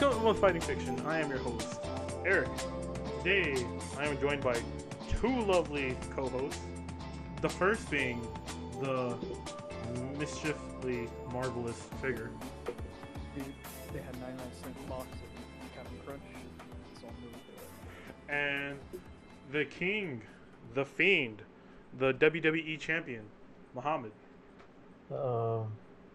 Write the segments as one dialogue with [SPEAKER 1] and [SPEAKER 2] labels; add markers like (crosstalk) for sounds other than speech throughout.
[SPEAKER 1] Welcome to Fighting Fiction. I am your host, Eric. Today, I am joined by two lovely co-hosts. The first being the mischiefly marvelous figure.
[SPEAKER 2] Dude, they had 99 cent box of Captain Crunch. So I'm really good.
[SPEAKER 1] and the king, the fiend, the WWE champion, Muhammad.
[SPEAKER 3] Um,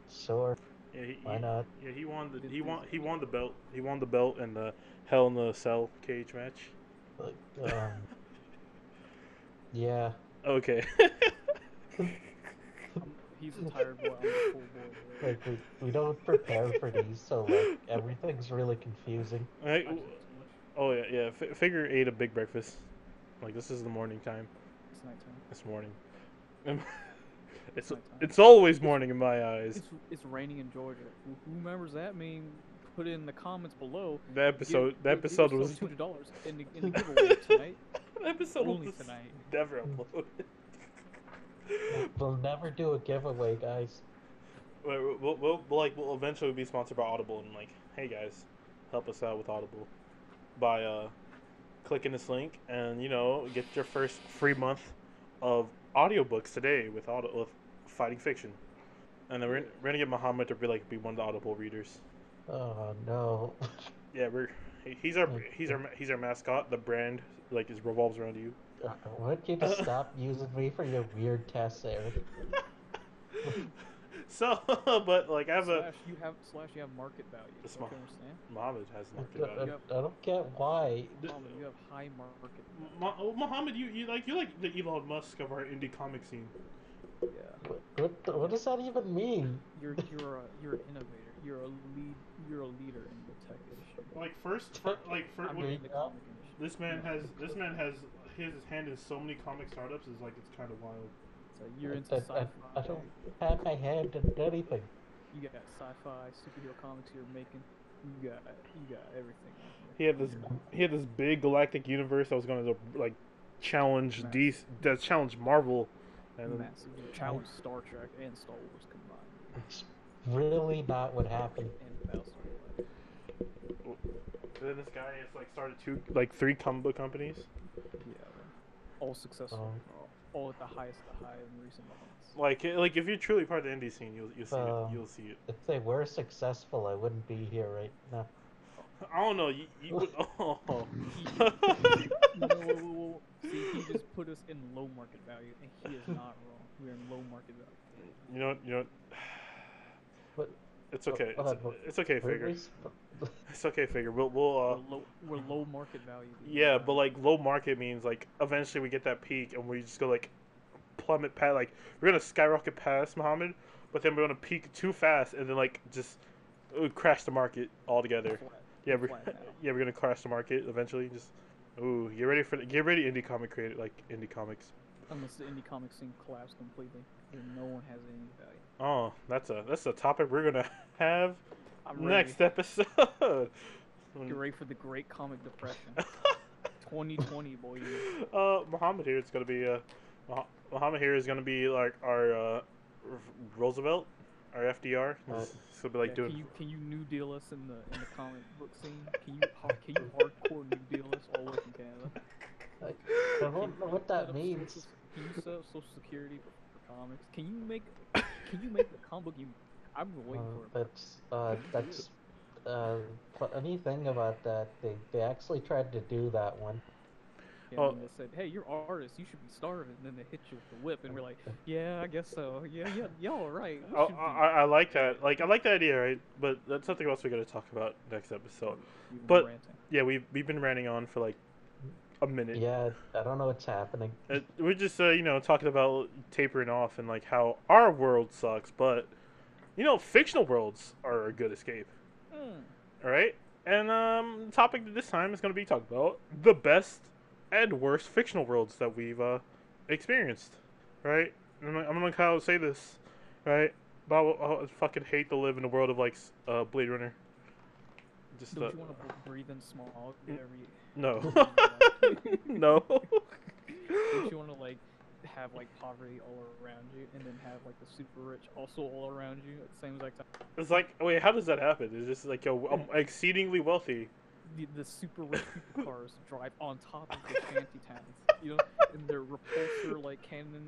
[SPEAKER 3] sure.
[SPEAKER 1] Yeah, he,
[SPEAKER 3] Why
[SPEAKER 1] he-
[SPEAKER 3] not?
[SPEAKER 1] yeah, he won the he won he won the belt. He won the belt in the Hell in the Cell cage match.
[SPEAKER 3] Like, (laughs) um, yeah.
[SPEAKER 1] Okay. (laughs)
[SPEAKER 2] He's a tired boy. I'm a full boy.
[SPEAKER 3] Like we, we don't prepare for these, so like everything's really confusing.
[SPEAKER 1] Right,
[SPEAKER 2] I
[SPEAKER 1] oh yeah, yeah. F- figure ate a big breakfast. Like this is the morning time.
[SPEAKER 2] It's nighttime.
[SPEAKER 1] This morning. (laughs) it's
[SPEAKER 2] It's nighttime.
[SPEAKER 1] it's always morning in my eyes.
[SPEAKER 2] It's, it's raining in Georgia. Who who remembers that? I mean, put it in the comments below.
[SPEAKER 1] That episode that episode was
[SPEAKER 2] two hundred dollars in the, in the (laughs) giveaway tonight. (laughs)
[SPEAKER 1] that episode
[SPEAKER 2] Only
[SPEAKER 1] was
[SPEAKER 2] tonight.
[SPEAKER 1] never uploaded. (laughs)
[SPEAKER 3] We'll never do a giveaway, guys.
[SPEAKER 1] Wait, We'll, we'll, we'll like we'll eventually be sponsored by Audible and like, hey guys, help us out with Audible by uh clicking this link and you know get your first free month of audiobooks today with audio with fighting fiction, and then we're, we're gonna get Muhammad to be like be one of the Audible readers.
[SPEAKER 3] Oh no. (laughs)
[SPEAKER 1] Yeah, we're he's our he's our he's our mascot. The brand like is revolves around you.
[SPEAKER 3] Uh, why don't you just stop (laughs) using me for your weird tests, (laughs) Eric?
[SPEAKER 1] So, but like I have a
[SPEAKER 2] you have slash you have market value.
[SPEAKER 1] It's
[SPEAKER 2] Don't
[SPEAKER 1] ma-
[SPEAKER 2] you understand?
[SPEAKER 1] Muhammad has
[SPEAKER 3] I,
[SPEAKER 1] market value.
[SPEAKER 3] don't- I don't get why.
[SPEAKER 2] Muhammad, you have high market. value.
[SPEAKER 1] Ma- oh, Muhammad, you, you like you're like the Elon Musk of our indie comic scene.
[SPEAKER 2] Yeah.
[SPEAKER 3] What, what, the- what does that even mean?
[SPEAKER 2] You're you're a you're an innovator. You're a lead. You're a leader in the tech industry.
[SPEAKER 1] Like first, fir- like fir-
[SPEAKER 2] I'm
[SPEAKER 1] when-
[SPEAKER 2] in the
[SPEAKER 3] Yeah.
[SPEAKER 1] this man has this man has his hand in so many comic startups is like it's kind of wild.
[SPEAKER 2] So you're into
[SPEAKER 3] I,
[SPEAKER 2] sci-fi.
[SPEAKER 3] I, I don't have my hand in anything.
[SPEAKER 2] You got sci-fi, superhero comics you're making. You got you got everything.
[SPEAKER 1] He had this he had this big galactic universe that was going to like challenge DC, that challenge Marvel, and then,
[SPEAKER 2] Massive. Challenge Star Trek and Star Wars combined.
[SPEAKER 3] It's really not what happened.
[SPEAKER 2] And Battlestar Galactica.
[SPEAKER 1] and then this guy has like started two like three comic book companies.
[SPEAKER 2] Yeah. All successful.
[SPEAKER 3] Um,
[SPEAKER 2] all- all at the highest of the high in recent months.
[SPEAKER 1] Like like if you're truly part of the indie scene, you'll you'll see it.
[SPEAKER 3] Um,
[SPEAKER 1] You'll see it.
[SPEAKER 3] If they were successful, I wouldn't be here right now.
[SPEAKER 1] I don't know. You, you would, (laughs) oh.
[SPEAKER 2] No. (laughs) See, he just put us in low market value, and he is not wrong. We're in low market value.
[SPEAKER 1] you know what? You know what?
[SPEAKER 3] But
[SPEAKER 1] It's okay.
[SPEAKER 3] hold
[SPEAKER 1] It's,
[SPEAKER 3] on,
[SPEAKER 1] it's okay, figure. It's okay, figure. We'll we'll uh.
[SPEAKER 2] we're, low, we're low market value. dude.
[SPEAKER 1] Yeah, but like low market means like eventually we get that peak and we just go like plummet past like we're gonna skyrocket past Muhammad, but then we're gonna peak too fast and then like just uh, crash the market altogether. Yeah, we're (laughs) yeah we're gonna crash the market eventually. Just ooh, get ready for the, get ready indie comic created like indie comics.
[SPEAKER 2] Unless the indie comic scene collapsed completely, then no one has any value.
[SPEAKER 1] Oh, that's a that's a topic we're gonna (laughs) have
[SPEAKER 2] I'm
[SPEAKER 1] next
[SPEAKER 2] ready.
[SPEAKER 1] episode. (laughs)
[SPEAKER 2] Get ready for the Great Comic Depression. 2020, boy.
[SPEAKER 1] uh, Muhammad here is gonna be uh, Muhammad here is gonna be like our uh, R- Roosevelt, our FDR.
[SPEAKER 3] Uh,
[SPEAKER 1] He's he's be like
[SPEAKER 2] Yeah,
[SPEAKER 1] doing.
[SPEAKER 2] Can you can you New Deal us in the in the comic book scene? Can you har- can you hardcore New Deal us all the way from Canada?
[SPEAKER 3] I, I don't know what that means.
[SPEAKER 2] Social, can you set up Social Security for, for comics? Can you make can you make the comic book you? I'm waiting
[SPEAKER 3] Uh,
[SPEAKER 2] for it.
[SPEAKER 3] that's uh, that's uh, funny thing about that. They they actually tried to do that one.
[SPEAKER 2] Yeah,
[SPEAKER 1] oh.
[SPEAKER 2] and they said, "Hey, you're artists. You should be starving." And then they hit you with the whip, and we're like, "Yeah, I guess so. Yeah, yeah, y'all are right.
[SPEAKER 1] Oh,
[SPEAKER 2] be."
[SPEAKER 1] I, I like that. Like I like that idea, right? But that's something else we're gonna talk about next episode.
[SPEAKER 2] We've
[SPEAKER 1] but-
[SPEAKER 2] ranting.
[SPEAKER 1] Yeah, we've we've been ranting on for like a minute.
[SPEAKER 3] Yeah, I don't know what's happening.
[SPEAKER 1] Uh, we're just uh, you know talking about tapering off and like how our world sucks, but you know fictional worlds are a good escape.
[SPEAKER 2] Mm.
[SPEAKER 1] All right, and um, the topic this time is going to be talking about the best and worst fictional worlds that we've uh, experienced. Right, I'm, I'm gonna kind of say this, right? But I, I fucking hate to live in a world of like uh, Blade Runner. Just uh,
[SPEAKER 2] Don't you want to breathe in smog every?
[SPEAKER 1] no, (laughs) no.
[SPEAKER 2] Don't you want to like have like poverty all around you, and then have like the super rich also all around you at the same exact time.
[SPEAKER 1] It's like, wait, how does that happen? It's just like, yo, I'm (laughs) exceedingly wealthy.
[SPEAKER 2] The, the super rich people (laughs) cars drive on top of the (laughs) shanty towns, you know, and their repulsor like cannon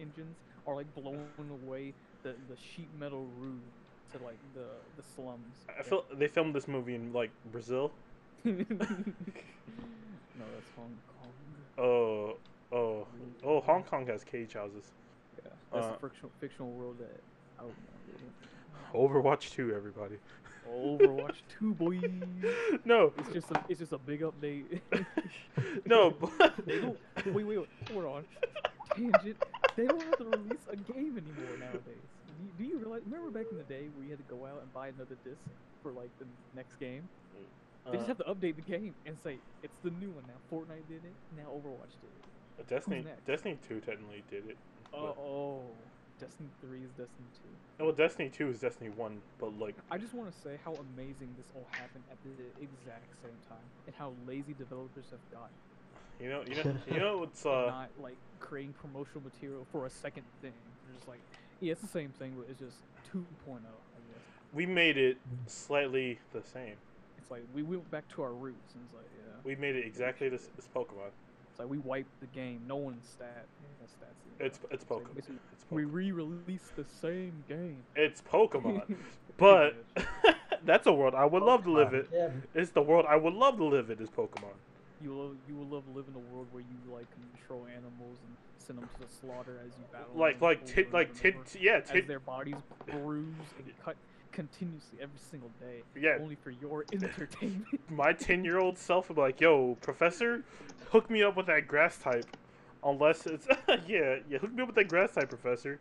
[SPEAKER 2] engines are like blowing away the, the sheet metal roof to like the the slums.
[SPEAKER 1] I feel they filmed this movie in like Brazil. (laughs)
[SPEAKER 2] no, that's Hong Kong.
[SPEAKER 1] Oh, oh, oh! Hong Kong has cage houses.
[SPEAKER 2] Yeah, that's
[SPEAKER 1] Uh,
[SPEAKER 2] the fictional fictional world that I don't know.
[SPEAKER 1] Overwatch 2, everybody.
[SPEAKER 2] Overwatch 2, boy.
[SPEAKER 1] no,
[SPEAKER 2] It's just a, it's just a big update. (laughs)
[SPEAKER 1] no. (laughs) but-
[SPEAKER 2] they don't. Wait, wait, wait. Hold on. Tangent. They don't have to release a game anymore nowadays. Do you, do you realize? Remember back in the day where you had to go out and buy another disc for like the next game? They just
[SPEAKER 1] Uh,
[SPEAKER 2] have to update the game and say it's the new one now. Fortnite did it. Now Overwatch did it.
[SPEAKER 1] Destiny, Destiny 2 technically did it. But-
[SPEAKER 2] oh. Destiny 3 is Destiny 2.
[SPEAKER 1] Well, Destiny 2 is Destiny 1, but like,
[SPEAKER 2] I just want to say how amazing this all happened at the exact same time, and how lazy developers have gotten.
[SPEAKER 1] you know, you know, you know, it's (laughs) uh,
[SPEAKER 2] not like creating promotional material for a second thing. They're just like, yeah, it's the same thing, but it's just 2.0, I guess.
[SPEAKER 1] we made it slightly the same.
[SPEAKER 2] It's like we went back to our roots, and it's like, yeah,
[SPEAKER 1] We made it exactly this, this Pokemon.
[SPEAKER 2] It's like we wiped the game. No one's stat. No stats.
[SPEAKER 1] It's it's Pokemon.
[SPEAKER 2] basically,
[SPEAKER 1] It's
[SPEAKER 2] we re-released the same game.
[SPEAKER 1] It's Pokemon. (laughs) But (laughs) that's a world I would love to live in.
[SPEAKER 3] Yeah,
[SPEAKER 1] It's the world I would love to live in. Is Pokemon.
[SPEAKER 2] You will you will love live in a world where you like control animals and send them to the slaughter as you battle.
[SPEAKER 1] Like like
[SPEAKER 2] over
[SPEAKER 1] tit like tit
[SPEAKER 2] over,
[SPEAKER 1] yeah
[SPEAKER 2] as
[SPEAKER 1] tit
[SPEAKER 2] their bodies bruise and cut continuously every single day,
[SPEAKER 1] yeah.
[SPEAKER 2] only for your (laughs) entertainment. (laughs)
[SPEAKER 1] My ten year old self would be like, "Yo, professor, hook me up with that grass type." Unless it's (laughs) yeah yeah hook me up with that grass type, professor.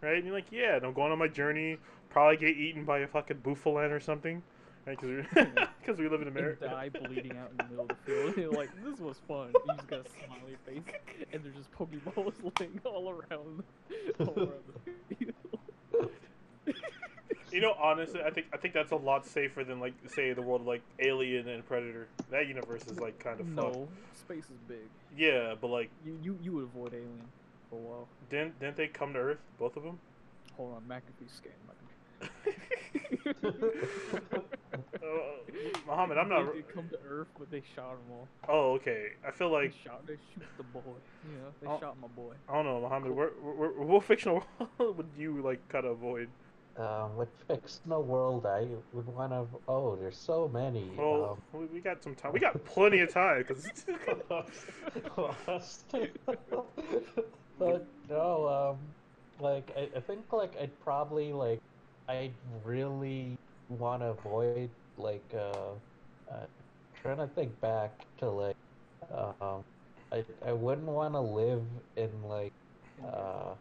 [SPEAKER 1] Right? And you're like, yeah, and I'm going on my journey. Probably get eaten by a fucking Bouffalant or something. Right? Because we live in
[SPEAKER 2] and
[SPEAKER 1] America.
[SPEAKER 2] die bleeding out in the middle of the field. You're like, this was fun. You just got a smiley face, and there's just Pokeballs laying all around, all around the field.
[SPEAKER 1] You know, honestly, I think I think that's a lot safer than like say the world of, like Alien and Predator. That universe is like kind of fucked.
[SPEAKER 2] No, space is big.
[SPEAKER 1] Yeah, but like,
[SPEAKER 2] You you you would avoid Alien for a while.
[SPEAKER 1] didn't didn't they come to Earth, both of them?
[SPEAKER 2] Hold on, McAfee scan my computer.
[SPEAKER 1] Uh, Muhammad, I'm not.
[SPEAKER 2] They did come to Earth, but they shot them all.
[SPEAKER 1] Oh, okay. I feel like They
[SPEAKER 2] shot. They shoot the boy. Yeah, they
[SPEAKER 1] Oh.
[SPEAKER 2] shot my boy.
[SPEAKER 1] I don't know, Muhammad. Where, where, what fictional (laughs) world would you like kind of avoid?
[SPEAKER 3] Um, with fictional world, I would want to. Oh, there's so many.
[SPEAKER 1] Well, we, we got some time. We got plenty of time because
[SPEAKER 3] Um, (laughs) lost. (laughs) but no, um, like I, I think like I'd probably like I'd really want to avoid like uh, uh trying to think back to like um I I wouldn't want to live in like uh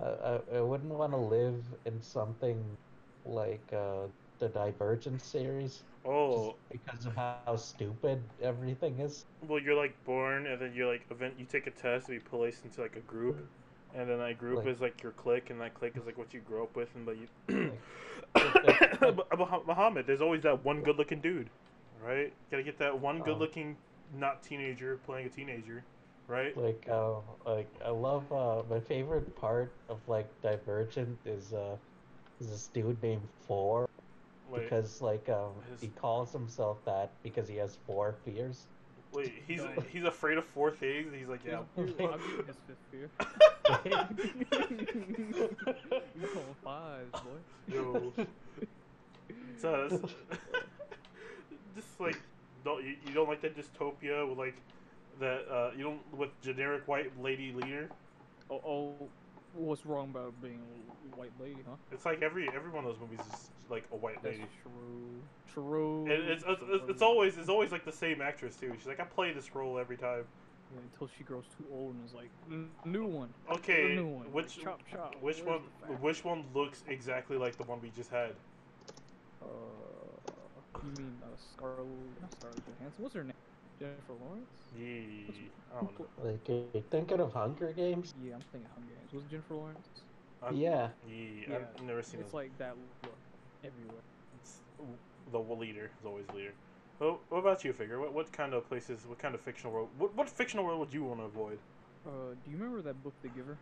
[SPEAKER 3] I, I, wouldn't want to live in something like uh the Divergent series
[SPEAKER 1] oh,
[SPEAKER 3] because of how stupid everything is.
[SPEAKER 1] well, you're like born and then you're like event. You take a test to be placed into like a group, and then that group
[SPEAKER 3] Like-
[SPEAKER 1] is like your clique, and that clique is like what you grow up with, and but you.
[SPEAKER 3] Like- (coughs)
[SPEAKER 1] but Muhammad, there's always that one good-looking dude, right? Gotta get that one
[SPEAKER 3] Um,
[SPEAKER 1] good-looking, not teenager playing a teenager, right?
[SPEAKER 3] Like, uh, like I love uh, my favorite part of like Divergent is uh, is this dude named Four
[SPEAKER 1] Wait,
[SPEAKER 3] because like um
[SPEAKER 1] His-
[SPEAKER 3] he calls himself that because he has four fears.
[SPEAKER 1] wait, (laughs) he's
[SPEAKER 2] No.
[SPEAKER 1] he's afraid of four things. He's like, yeah.
[SPEAKER 2] Here's- here's- I'm his fifth fear. (laughs) (laughs) you on fives, boy.
[SPEAKER 1] Yo. So that's- just like don't you, you don't like that dystopia with like that uh you don't with generic white lady leader.
[SPEAKER 2] Oh, oh, what's wrong about being a white lady, huh?
[SPEAKER 1] It's like every every one of those movies is like a white
[SPEAKER 2] That's
[SPEAKER 1] lady.
[SPEAKER 2] true. True.
[SPEAKER 1] And it's, it's, it's, it's always it's always like the same actress too. She's like I play this role every time.
[SPEAKER 2] Yeah, until she grows too old and is like, "N- new one.
[SPEAKER 1] Okay,
[SPEAKER 2] new one.
[SPEAKER 1] which
[SPEAKER 2] Chop, chop.
[SPEAKER 1] which
[SPEAKER 2] Where's
[SPEAKER 1] one which one looks exactly like the one we just had?
[SPEAKER 2] Uh, you mean uh, Scarlett? Not Scarlett Johansson. What's her name? Jennifer Lawrence.
[SPEAKER 1] Yeah, I don't know.
[SPEAKER 3] Like, you thinking of Hunger Games?
[SPEAKER 2] Yeah, I'm thinking Hunger Games. Was it Jennifer Lawrence?
[SPEAKER 1] I'm-
[SPEAKER 3] Yeah.
[SPEAKER 1] yeah,
[SPEAKER 2] Yeah,
[SPEAKER 1] I've never seen it.
[SPEAKER 2] It's
[SPEAKER 1] it.
[SPEAKER 2] like that look everywhere.
[SPEAKER 1] It's, the leader is always leader. Well, what about you, figure? What what kind of places? What kind of fictional world? What what fictional world would you want to avoid?
[SPEAKER 2] Uh, do you remember that book, The Giver?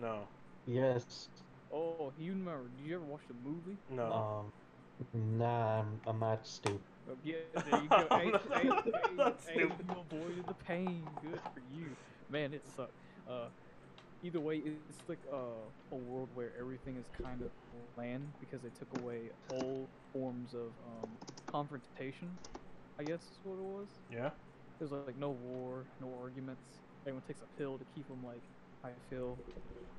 [SPEAKER 1] No,
[SPEAKER 3] Yes.
[SPEAKER 2] Oh, you remember? Did you ever watch the movie?
[SPEAKER 1] no.
[SPEAKER 3] Um. Nah, I'm, I'm not stupid.
[SPEAKER 2] Uh, yeah, there you go. (laughs) hey,
[SPEAKER 1] That's
[SPEAKER 2] hey, hey,
[SPEAKER 1] not
[SPEAKER 2] hey,
[SPEAKER 1] stupid.
[SPEAKER 2] you avoided the pain. Good for you. Man, it sucked. Uh, either way, it's like uh, a world where everything is kind of bland because they took away all forms of um, confrontation. I guess is what it was.
[SPEAKER 1] Yeah.
[SPEAKER 2] There's like no war, no arguments. Everyone takes a pill to keep them like, I feel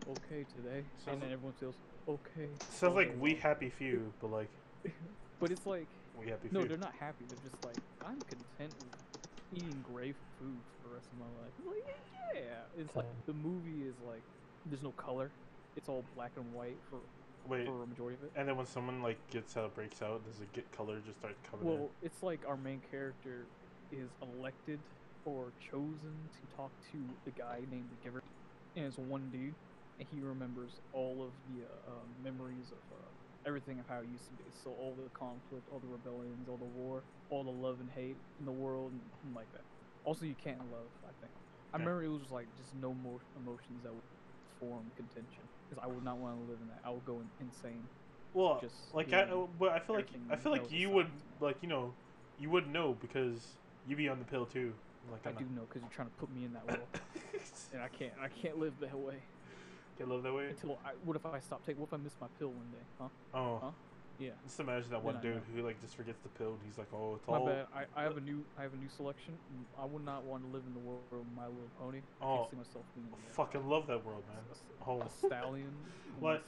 [SPEAKER 2] okay today,
[SPEAKER 1] Sounds
[SPEAKER 2] and then everyone feels okay.
[SPEAKER 1] Sounds
[SPEAKER 2] all
[SPEAKER 1] like we happy few, but like (laughs)
[SPEAKER 2] But it's like
[SPEAKER 1] we happy
[SPEAKER 2] no,
[SPEAKER 1] few.
[SPEAKER 2] they're not happy. They're just like, I'm content with eating gray food for the rest of my life. I'm like, yeah. It's like the movie is like, there's no color. It's all black and white for
[SPEAKER 1] Wait,
[SPEAKER 2] for a majority of it.
[SPEAKER 1] and then when someone like gets out, breaks out, does it get color? Just start coming
[SPEAKER 2] Well, it's like our main character is elected or chosen to talk to the guy named the Giver, and it's one dude, and he remembers all of the uh, um, memories of uh, everything of how it used to be. So all the conflict, all the rebellions, all the war, all the love and hate in the world, and, like that. Also, you can't love. I think. I remember it was just like just no more emotions that would form contention because I would not want to live in that. I would go insane.
[SPEAKER 1] in. Well,
[SPEAKER 2] just
[SPEAKER 1] like I,
[SPEAKER 2] uh,
[SPEAKER 1] but I feel like I feel like you would like you know, you wouldn't know because you'd be on the pill too. Like
[SPEAKER 2] I
[SPEAKER 1] I'm
[SPEAKER 2] do know because you're trying to put me in that world. (laughs) and I can't. I can't live that way
[SPEAKER 1] Can't live that way.
[SPEAKER 2] until I. What if I stop taking? What if I miss my pill one day? Huh?
[SPEAKER 1] Oh,
[SPEAKER 2] Huh? Yeah.
[SPEAKER 1] just imagine that one
[SPEAKER 2] I
[SPEAKER 1] dude who like just forgets the pill. and He's like, oh, it's
[SPEAKER 2] My
[SPEAKER 1] all.
[SPEAKER 2] bad. I, I have a new. I have a new selection. I would not want to live in the world of My Little Pony. I
[SPEAKER 1] Oh,
[SPEAKER 2] can't see myself being uh,
[SPEAKER 1] Fucking love that world, man.
[SPEAKER 2] a, a,
[SPEAKER 1] Oh.
[SPEAKER 2] a stallion. (laughs)
[SPEAKER 1] Like,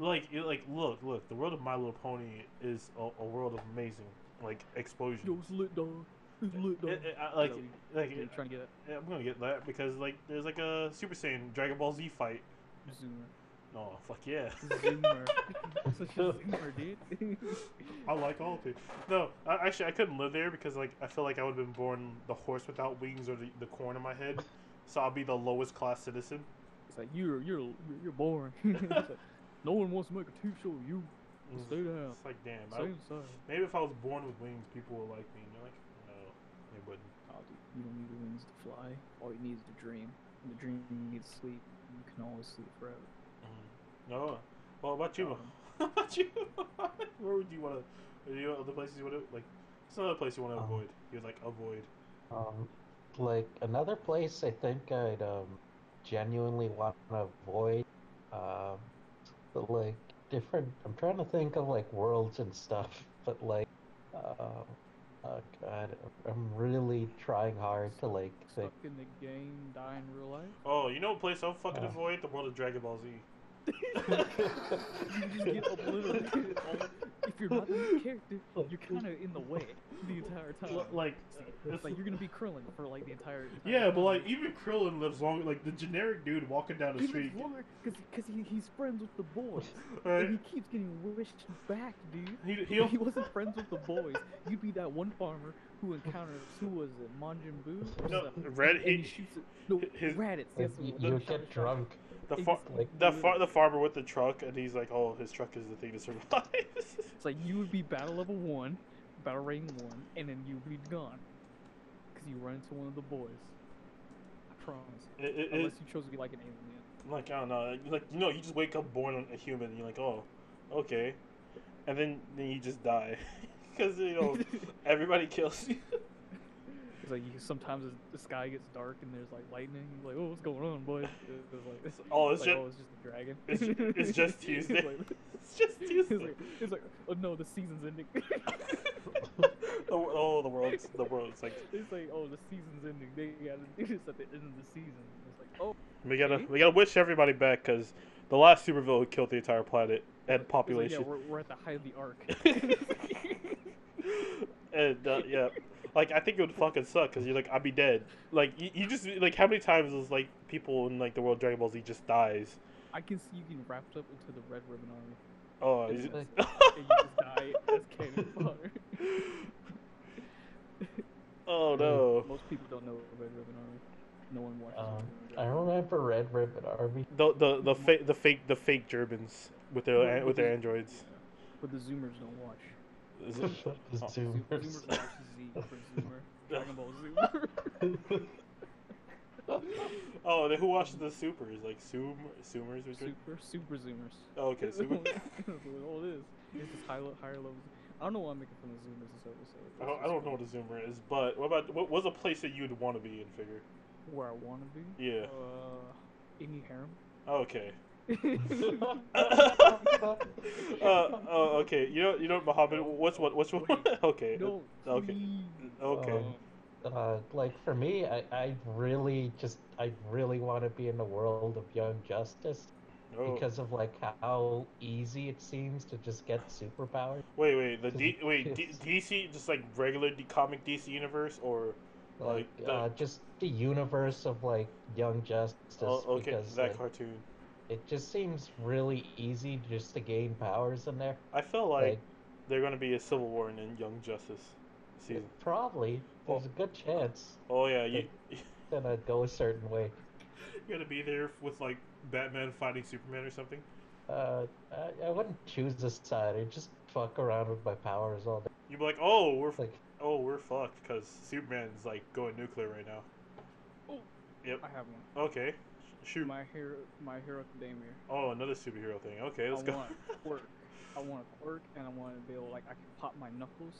[SPEAKER 1] like, like, look, look. The world of My Little Pony is a, a world of amazing, like explosion.
[SPEAKER 2] Yo, it's lit, dog. It's lit, dog.
[SPEAKER 1] It- it- I- like,
[SPEAKER 2] Is that what you-
[SPEAKER 1] like,
[SPEAKER 2] trying to get
[SPEAKER 1] yeah, I'm gonna get that because like, there's like a Super Saiyan Dragon Ball Z fight.
[SPEAKER 2] Zoomer.
[SPEAKER 1] Oh, fuck yeah.
[SPEAKER 2] Zoomer. (laughs) Such a zoomer, dude.
[SPEAKER 1] I like all of it. No, I, actually, I couldn't live there because like I feel like I would have been born the horse without wings or the, the corn in my head. So I'll be the lowest class citizen.
[SPEAKER 2] It's like you're you're you're, boring. (laughs) Like, no one wants to make a TV show. You
[SPEAKER 1] Mm.
[SPEAKER 2] stay down.
[SPEAKER 1] It's like damn. I, maybe if I was born with wings, people would like me. And you're like, no, they wouldn't.
[SPEAKER 2] Oh, dude, you don't need wings to fly. All you need is to dream. And the dream needs sleep. You can always sleep forever.
[SPEAKER 1] Mm. No. Well, about you?
[SPEAKER 2] Um, (laughs)
[SPEAKER 1] What about you? (laughs) Where would you want to? Are you other places you want to like? It's another place you want to
[SPEAKER 3] Um,
[SPEAKER 1] avoid. You would like avoid.
[SPEAKER 3] Um, like another place I think I'd um genuinely want to avoid. Um, but like different. I'm trying to think of like worlds and stuff, but like, um, oh god, I'm really trying hard to like think.
[SPEAKER 2] Stuck in the game, die in real life.
[SPEAKER 1] Oh, you know what place I'll fucking
[SPEAKER 3] Uh.
[SPEAKER 1] avoid? The world of Dragon Ball Z.
[SPEAKER 2] you just get obliterated. if you're not the main character, you're kind of in the way the entire time.
[SPEAKER 1] L- Like,
[SPEAKER 2] it's like you're gonna be Krillin for like the entire. entire
[SPEAKER 1] Yeah, but like even Krillin lives long. Like the generic dude walking down the
[SPEAKER 2] He
[SPEAKER 1] street.
[SPEAKER 2] lives longer because he, he's friends with the boys. (laughs)
[SPEAKER 1] Right?
[SPEAKER 2] And he keeps getting wished back, dude.
[SPEAKER 1] He, he'll,
[SPEAKER 2] he wasn't friends with the boys, you'd be that one farmer who encounters who was it, Majin Buu?
[SPEAKER 1] No,
[SPEAKER 2] something,
[SPEAKER 1] Red-
[SPEAKER 2] and, and
[SPEAKER 1] he-
[SPEAKER 2] he shoots it. No,
[SPEAKER 1] his-
[SPEAKER 2] Raditz. Yes,
[SPEAKER 3] you, you get drunk.
[SPEAKER 1] The far,
[SPEAKER 3] like,
[SPEAKER 1] the far, the farmer with the truck, and he's like, "Oh, his truck is the thing to survive." (laughs)
[SPEAKER 2] It's like you would be battle level one, battle rating one, and then you'd be gone. Because you run into one of the boys. I promise.
[SPEAKER 1] It- it- it-
[SPEAKER 2] Unless you chose to be like an alien.
[SPEAKER 1] like I don't know, like you know, you just wake up born a human, and you're like, "Oh, okay," and then then you just die (laughs) because you know (laughs) everybody kills you.
[SPEAKER 2] It's like you, sometimes the sky gets dark and there's like lightning. You're like, oh, what's going on, boys? It's like, it's,
[SPEAKER 1] Oh, it's
[SPEAKER 2] like,
[SPEAKER 1] just
[SPEAKER 2] oh, it's just a dragon.
[SPEAKER 1] it's it's just (laughs)
[SPEAKER 2] It's
[SPEAKER 1] Tuesday.
[SPEAKER 2] like- (laughs)
[SPEAKER 1] it's just (laughs)
[SPEAKER 2] It's
[SPEAKER 1] Tuesday.
[SPEAKER 2] like, it's like, oh no, the season's ending.
[SPEAKER 1] Oh, the world's the world's like
[SPEAKER 2] it's like, oh, the season's ending. They gotta do this at the end of the season. It's like, oh,
[SPEAKER 1] we gotta we gotta wish everybody back because the last supervillain killed the entire planet and
[SPEAKER 2] it's
[SPEAKER 1] population.
[SPEAKER 2] yeah, we're, we're at the height of the arc.
[SPEAKER 1] and uh, yeah, like I think it would fucking suck because you're like I'd be dead. Like you, you just like how many times is like people in like the world of Dragon Ball Z just dies.
[SPEAKER 2] I can see you getting wrapped up into the Red Ribbon Army.
[SPEAKER 1] Oh,
[SPEAKER 2] It's
[SPEAKER 1] he's-
[SPEAKER 2] like- (laughs) and you just die as cannon fodder.
[SPEAKER 1] oh no.
[SPEAKER 2] Most people don't know Red Ribbon Army. No one watches.
[SPEAKER 3] Um,
[SPEAKER 2] Red
[SPEAKER 3] I
[SPEAKER 2] Ribbon Army.
[SPEAKER 3] remember Red Ribbon Army.
[SPEAKER 1] The the the fake the fake the fake Germans with their with their androids.
[SPEAKER 2] But the Zoomers don't watch.
[SPEAKER 1] Is (laughs) it-
[SPEAKER 3] The (laughs)
[SPEAKER 1] Oh.
[SPEAKER 3] Zoomers.
[SPEAKER 2] Zoomers watch (laughs) Z for Zoomer. Dragon Ball Zoomer.
[SPEAKER 1] Oh, then who watches the supers? Like Zoom, Zoomers or?
[SPEAKER 2] Super, super zoomers.
[SPEAKER 1] Oh, okay, super.
[SPEAKER 2] That's all it is. It's just high, higher levels. I don't know why I'm making fun of zoomers this episode.
[SPEAKER 1] I don't, I don't know what a zoomer is, but what about what was a place that you'd want to be in figure?
[SPEAKER 2] Where I want to be?
[SPEAKER 1] Yeah.
[SPEAKER 2] Uh, any harem?
[SPEAKER 1] Okay. Uh, oh, okay. You know, you know, Muhammad. What's what? What's what?
[SPEAKER 2] Wait. (laughs)
[SPEAKER 1] okay.
[SPEAKER 2] no,
[SPEAKER 1] okay. Okay.
[SPEAKER 3] Um, uh, like for me, I, I really just I really want to be in the world of Young Justice
[SPEAKER 1] Oh.
[SPEAKER 3] because of like how easy it seems to just get superpowers.
[SPEAKER 1] Wait, wait. The D, wait D, (laughs) DC just like regular D, comic DC universe or
[SPEAKER 3] Like
[SPEAKER 1] Like the-
[SPEAKER 3] uh, just the universe of like Young Justice.
[SPEAKER 1] oh, okay
[SPEAKER 3] because
[SPEAKER 1] that
[SPEAKER 3] like,
[SPEAKER 1] cartoon.
[SPEAKER 3] It just seems really easy just to gain powers in there.
[SPEAKER 1] I feel like,
[SPEAKER 3] Like
[SPEAKER 1] they're gonna be a civil war in Young Justice season.
[SPEAKER 3] probably there's a good chance
[SPEAKER 1] Oh yeah, you
[SPEAKER 3] it's gonna go a certain way. (laughs)
[SPEAKER 1] You're gonna be there with like Batman fighting Superman or something.
[SPEAKER 3] Uh, I, I wouldn't choose a side. I'd just fuck around with my powers all day.
[SPEAKER 1] You'd be like, oh, we're
[SPEAKER 3] Like,
[SPEAKER 1] oh we're fucked because Superman's like going nuclear right now.
[SPEAKER 2] Oh.
[SPEAKER 1] Yep.
[SPEAKER 2] I have one.
[SPEAKER 1] Okay. Shoot.
[SPEAKER 2] My hero, my hero academia.
[SPEAKER 1] Oh, another superhero thing. Okay, let's go.
[SPEAKER 2] I
[SPEAKER 1] go.
[SPEAKER 2] want a (laughs) quirk. I want a quirk, and I want to be able like I can pop my knuckles,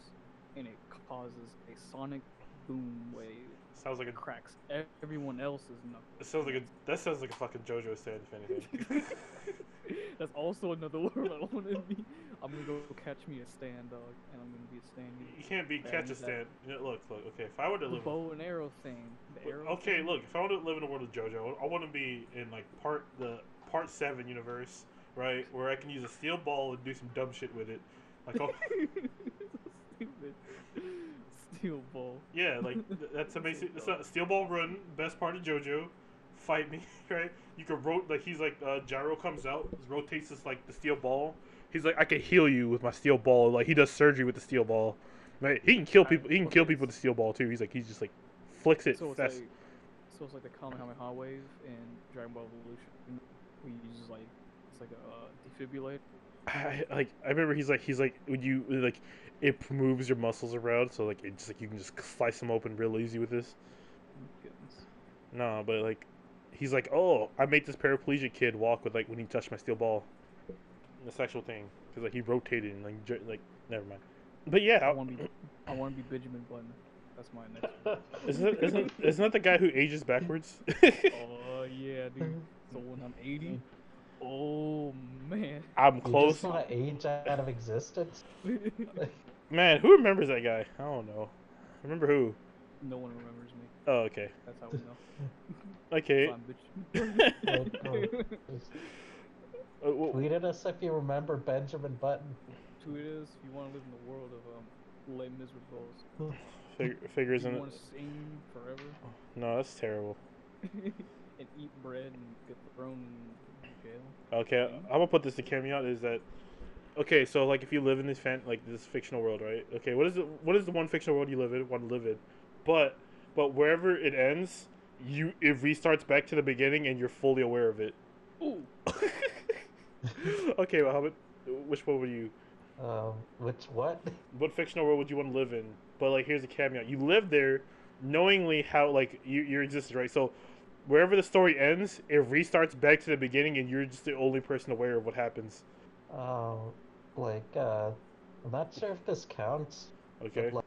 [SPEAKER 2] and it causes a sonic boom wave.
[SPEAKER 1] sounds like a.
[SPEAKER 2] Cracks everyone else's knuckles.
[SPEAKER 1] It sounds like a. That sounds like a fucking JoJo stand, if anything. (laughs) (laughs)
[SPEAKER 2] That's also another (laughs) word I want to be. I'm gonna go catch me a stand dog, and I'm gonna be a stand.
[SPEAKER 1] you can't be catch a stand. Know, look, look. Okay, if I were to
[SPEAKER 2] The
[SPEAKER 1] live.
[SPEAKER 2] bow and arrow thing. The arrow.
[SPEAKER 1] Okay,
[SPEAKER 2] thing?
[SPEAKER 1] look. If I want to live in a world of JoJo, I want to be in like part the part seven universe, right, where I can use a steel ball and do some dumb shit with it. Like, oh, (laughs)
[SPEAKER 2] Stupid. Steel ball.
[SPEAKER 1] yeah, like that's amazing. It's a steel ball run. Best part of JoJo. Fight me, (laughs) right? You can rot like he's like uh, Gyro comes out, rotates this like the steel ball. He's like, I can heal you with my steel ball. Like he does surgery with the steel ball. Right? He can kill people. He can kill people with the steel ball too. He's like, he's just like flicks it
[SPEAKER 2] So it's
[SPEAKER 1] fast.
[SPEAKER 2] like, so it's like the Kamehameha wave in Dragon Ball Evolution. We use like it's like a uh, defibrillator.
[SPEAKER 1] I, like I remember he's like he's like when you like it moves your muscles around so like it's like you can just slice them open real easy with this.
[SPEAKER 2] Goodness.
[SPEAKER 1] No, but like he's like oh I made this paraplegic kid walk with like when he touched my steel ball. The sexual thing because like he rotated and like j- like never mind. But yeah,
[SPEAKER 2] I want to be I want to be Benjamin Button. That's my next. (laughs)
[SPEAKER 1] isn't it, isn't isn't that the guy who ages backwards? (laughs)
[SPEAKER 2] Oh yeah, dude. (laughs) So when I'm 80, oh man.
[SPEAKER 1] I'm
[SPEAKER 3] You
[SPEAKER 1] close.
[SPEAKER 3] just want to age out of existence.
[SPEAKER 1] Man, who remembers that guy? I don't know. Remember who?
[SPEAKER 2] no one remembers me.
[SPEAKER 1] Oh, okay.
[SPEAKER 2] That's how we know. (laughs)
[SPEAKER 1] Okay.
[SPEAKER 2] So (laughs)
[SPEAKER 3] Oh, oh, just
[SPEAKER 1] wh-
[SPEAKER 3] Tweet at us if you remember Benjamin Button.
[SPEAKER 2] Tweet is if you want to live in the world of um, Les Miserables. (laughs)
[SPEAKER 1] fig- figures
[SPEAKER 2] You
[SPEAKER 1] in it.
[SPEAKER 2] to sing forever
[SPEAKER 1] No, that's terrible.
[SPEAKER 2] and eat bread and get thrown in jail.
[SPEAKER 1] Okay, I'm gonna put this in caveat is that okay, so like if you live in this fan like this fictional world, right? Okay, what is it? what is the one fictional world you live in, want to live in? But but wherever it ends, you it restarts back to the beginning and you're fully aware of it.
[SPEAKER 2] Ooh. (laughs)
[SPEAKER 1] okay, well, how about which one would you
[SPEAKER 3] Um, which what?
[SPEAKER 1] what fictional world would you want to live in? But like here's a caveat. You live there knowingly how like you your existence, right? So wherever the story ends, it restarts back to the beginning and you're just the only person aware of what happens.
[SPEAKER 3] Um, like uh, I'm not sure if this counts. but,
[SPEAKER 1] Okay.
[SPEAKER 3] like,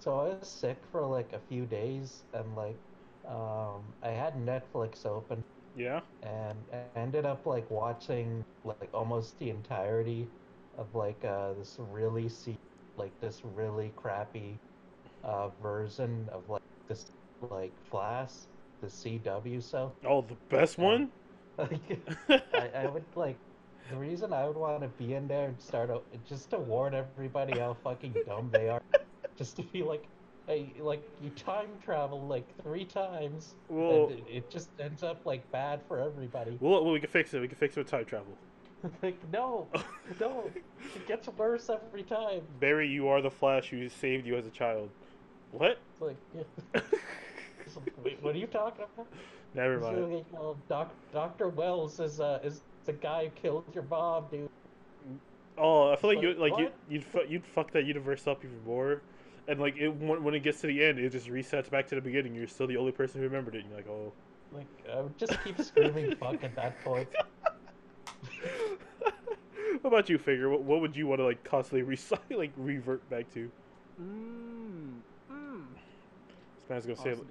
[SPEAKER 3] so I was sick for like a few days, and like, um, I had Netflix open,
[SPEAKER 1] Yeah.
[SPEAKER 3] and I ended up like watching like almost the entirety of like uh this really se- like this really crappy uh version of like this like Flash, the CW show.
[SPEAKER 1] Oh, the best
[SPEAKER 3] Yeah.
[SPEAKER 1] one? (laughs)
[SPEAKER 3] Like, I, I would like the reason I would want to be in there and start out just to warn everybody how fucking dumb they are, (laughs) (laughs) just to be like, hey, like you time travel like three times,
[SPEAKER 1] Well,
[SPEAKER 3] and it, it just ends up like bad for everybody.
[SPEAKER 1] well, well, we can fix it. We can fix it with time travel. (laughs)
[SPEAKER 3] like no, no, (laughs) it gets worse every time.
[SPEAKER 1] Barry, you are the Flash who saved you as a child. What?
[SPEAKER 3] It's like, yeah. Wait, what are you talking about?
[SPEAKER 1] Never mind.
[SPEAKER 3] like, oh, Doc, Doctor Wells is uh is the guy who killed your mom, dude.
[SPEAKER 1] Oh, I feel like you
[SPEAKER 3] Like,
[SPEAKER 1] like you you'd fu- you'd fuck that universe up even more, and like it when, when it gets to the end, it just resets back to the beginning. You're still the only person who remembered it. And you're like, oh,
[SPEAKER 3] Like I would just keep screaming "fuck" at that point. (laughs)
[SPEAKER 1] what about you, figure? What, what would you want to like constantly (laughs) recycle, like revert back to?
[SPEAKER 2] Mmm. Mmm.
[SPEAKER 1] This man's gonna say,
[SPEAKER 2] Honestly,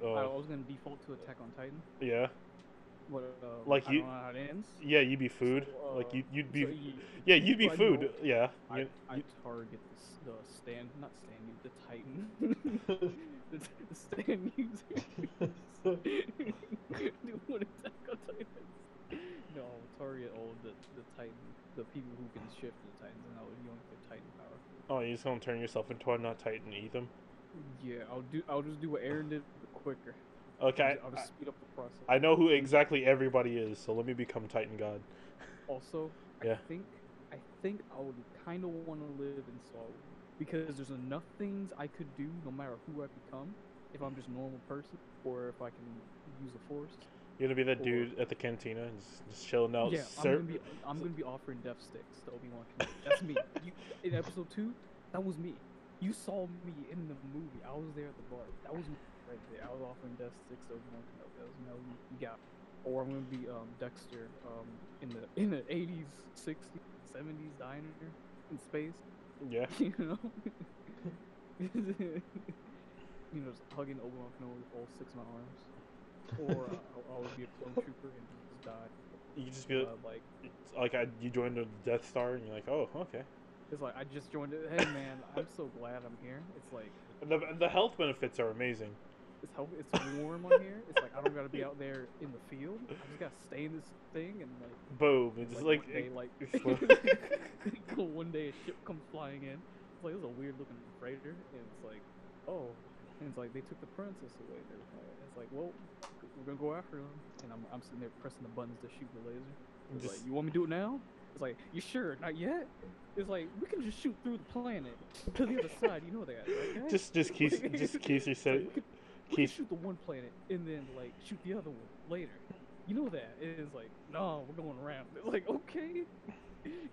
[SPEAKER 2] don't know. Oh.
[SPEAKER 1] I
[SPEAKER 2] was gonna default to Attack on Titan.
[SPEAKER 1] yeah,
[SPEAKER 2] What? Uh,
[SPEAKER 1] Like
[SPEAKER 2] I
[SPEAKER 1] you-
[SPEAKER 2] don't know how it ends.
[SPEAKER 1] yeah, you'd be food.
[SPEAKER 2] So,
[SPEAKER 1] like
[SPEAKER 2] uh,
[SPEAKER 1] you, you'd be,
[SPEAKER 2] so you-
[SPEAKER 1] yeah, you'd be food. Yeah,
[SPEAKER 2] I,
[SPEAKER 1] you-
[SPEAKER 2] I target the, the stand, not stand user, the Titan. (laughs) the, the stand user. (laughs) Doing Attack on Titan. No, target all the the Titan, the people who can shift the Titans, and I'll yoink their Titan power.
[SPEAKER 1] oh, you're just gonna turn yourself into a not titan, eat them.
[SPEAKER 2] Yeah, I'll do. I'll just do what Eren did, but quicker.
[SPEAKER 1] Okay,
[SPEAKER 2] I'll just speed up the process.
[SPEAKER 1] I, know who exactly everybody is, so let me become Titan God.
[SPEAKER 2] Also,
[SPEAKER 1] Yeah.
[SPEAKER 2] I think I think I would kind of want to live in Saul because there's enough things I could do no matter who I become. If I'm just a normal person, or if I can use the force.
[SPEAKER 1] You're gonna be that
[SPEAKER 2] Or-
[SPEAKER 1] dude at the cantina, just, just chilling out.
[SPEAKER 2] yeah, I'm gonna be I'm gonna be offering death sticks to Obi Wan. That's me. (laughs) You, in episode two, that was me. You saw me in the movie. I was there at the bar. That was me right there. I was offering death to Obi Wan Kenobi. That was me. That was me. You got. Or I'm gonna be um, Dexter um, in the in the 80s, 60s, 70s diner in space.
[SPEAKER 1] yeah. (laughs)
[SPEAKER 2] You know. (laughs) you know, just hugging Obi Wan Kenobi with all six of my arms. Or uh, I, would be a clone trooper and just die.
[SPEAKER 1] You could just be
[SPEAKER 2] Uh, like
[SPEAKER 1] like I, you joined the Death Star, and you're like, oh, okay.
[SPEAKER 2] It's like I just joined it. Hey man, I'm so glad I'm here. It's like
[SPEAKER 1] And the the health benefits are amazing.
[SPEAKER 2] It's it's warm on here. It's like I don't gotta be out there in the field. I just gotta stay in this thing and like
[SPEAKER 1] Boom. It's just like,
[SPEAKER 2] one day, like (laughs) (laughs) one day a ship comes flying in. It's like this is a weird looking freighter, and it's like oh, and it's like they took the princess away. Like- It's like well, we're gonna go after them, and I'm I'm sitting there pressing the buttons to shoot the laser. It's
[SPEAKER 1] Just-
[SPEAKER 2] like you want me to do it now? It's like you sure? Not yet. It's like we can just shoot through the planet to the other side. You know that, right?
[SPEAKER 1] just just (laughs) keep just keep your
[SPEAKER 2] It's like,
[SPEAKER 1] set.
[SPEAKER 2] We could, we
[SPEAKER 1] keep-
[SPEAKER 2] could shoot the one planet and then like shoot the other one later. You know that. It is like, no, we're going around. It's like, okay.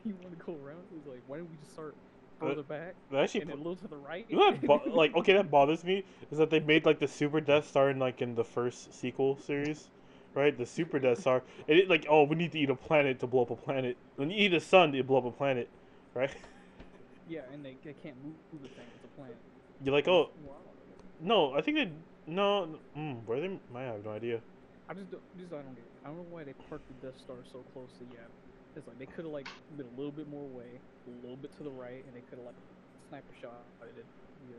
[SPEAKER 2] you want to go around? It's like, why don't we just start further back
[SPEAKER 1] That actually,
[SPEAKER 2] and a little to the right?
[SPEAKER 1] you know bo- (laughs) like okay that bothers me is that they made like the Super Death Star in like in the first sequel series, right? The Super Death Star. (laughs) And it like oh we need to eat a planet to blow up a planet. When you eat a sun, to blow up a planet, right?
[SPEAKER 2] yeah, and they, they can't move through the thing. It's a planet.
[SPEAKER 1] You're like oh no, I think they no. Mm, where they? I have no idea.
[SPEAKER 2] I just don't, just I don't get. It. I don't know why they parked the Death Star so close to yeah. It's like they could have like been a little bit more away, a little bit to the right, and they could have like sniper shot it. Yeah.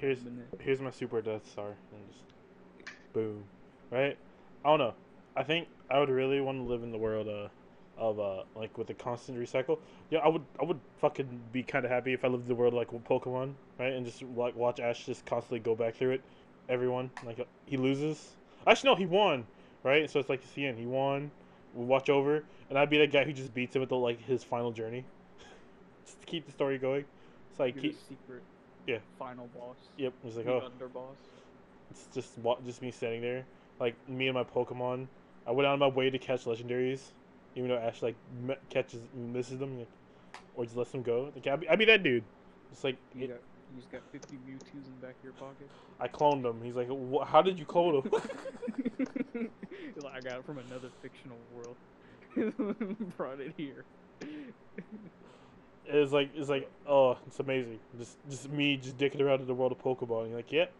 [SPEAKER 1] Here's here's my super death star and just boom right i don't know i think i would really want to live in the world uh of uh like with the constant recycle yeah i would i would fucking be kind of happy if i lived in the world like with pokemon right and just like watch ash just constantly go back through it everyone like he loses actually no he won right so it's like it's the end he won we watch over and i'd be the guy who just beats him at the like his final journey (laughs) just to keep the story going it's like keep
[SPEAKER 2] secret.
[SPEAKER 1] Yeah.
[SPEAKER 2] Final boss.
[SPEAKER 1] yep it's like oh
[SPEAKER 2] underboss.
[SPEAKER 1] It's just wa- just me standing there, like me and my Pokemon. I went out of my way to catch legendaries, even though Ash like catches misses them, like, or just lets them go. Like I'd be, I'd be that dude. It's like
[SPEAKER 2] You,
[SPEAKER 1] it-
[SPEAKER 2] you just got 50 Mewtwo's in the back of your pocket.
[SPEAKER 1] I cloned him. He's like, how did you clone him? (laughs) (laughs)
[SPEAKER 2] Like, I got it from another fictional world. (laughs) Brought it here.
[SPEAKER 1] it's like it's like oh, it's amazing. Just just me just dicking around in the world of Pokemon. And you're like, yep.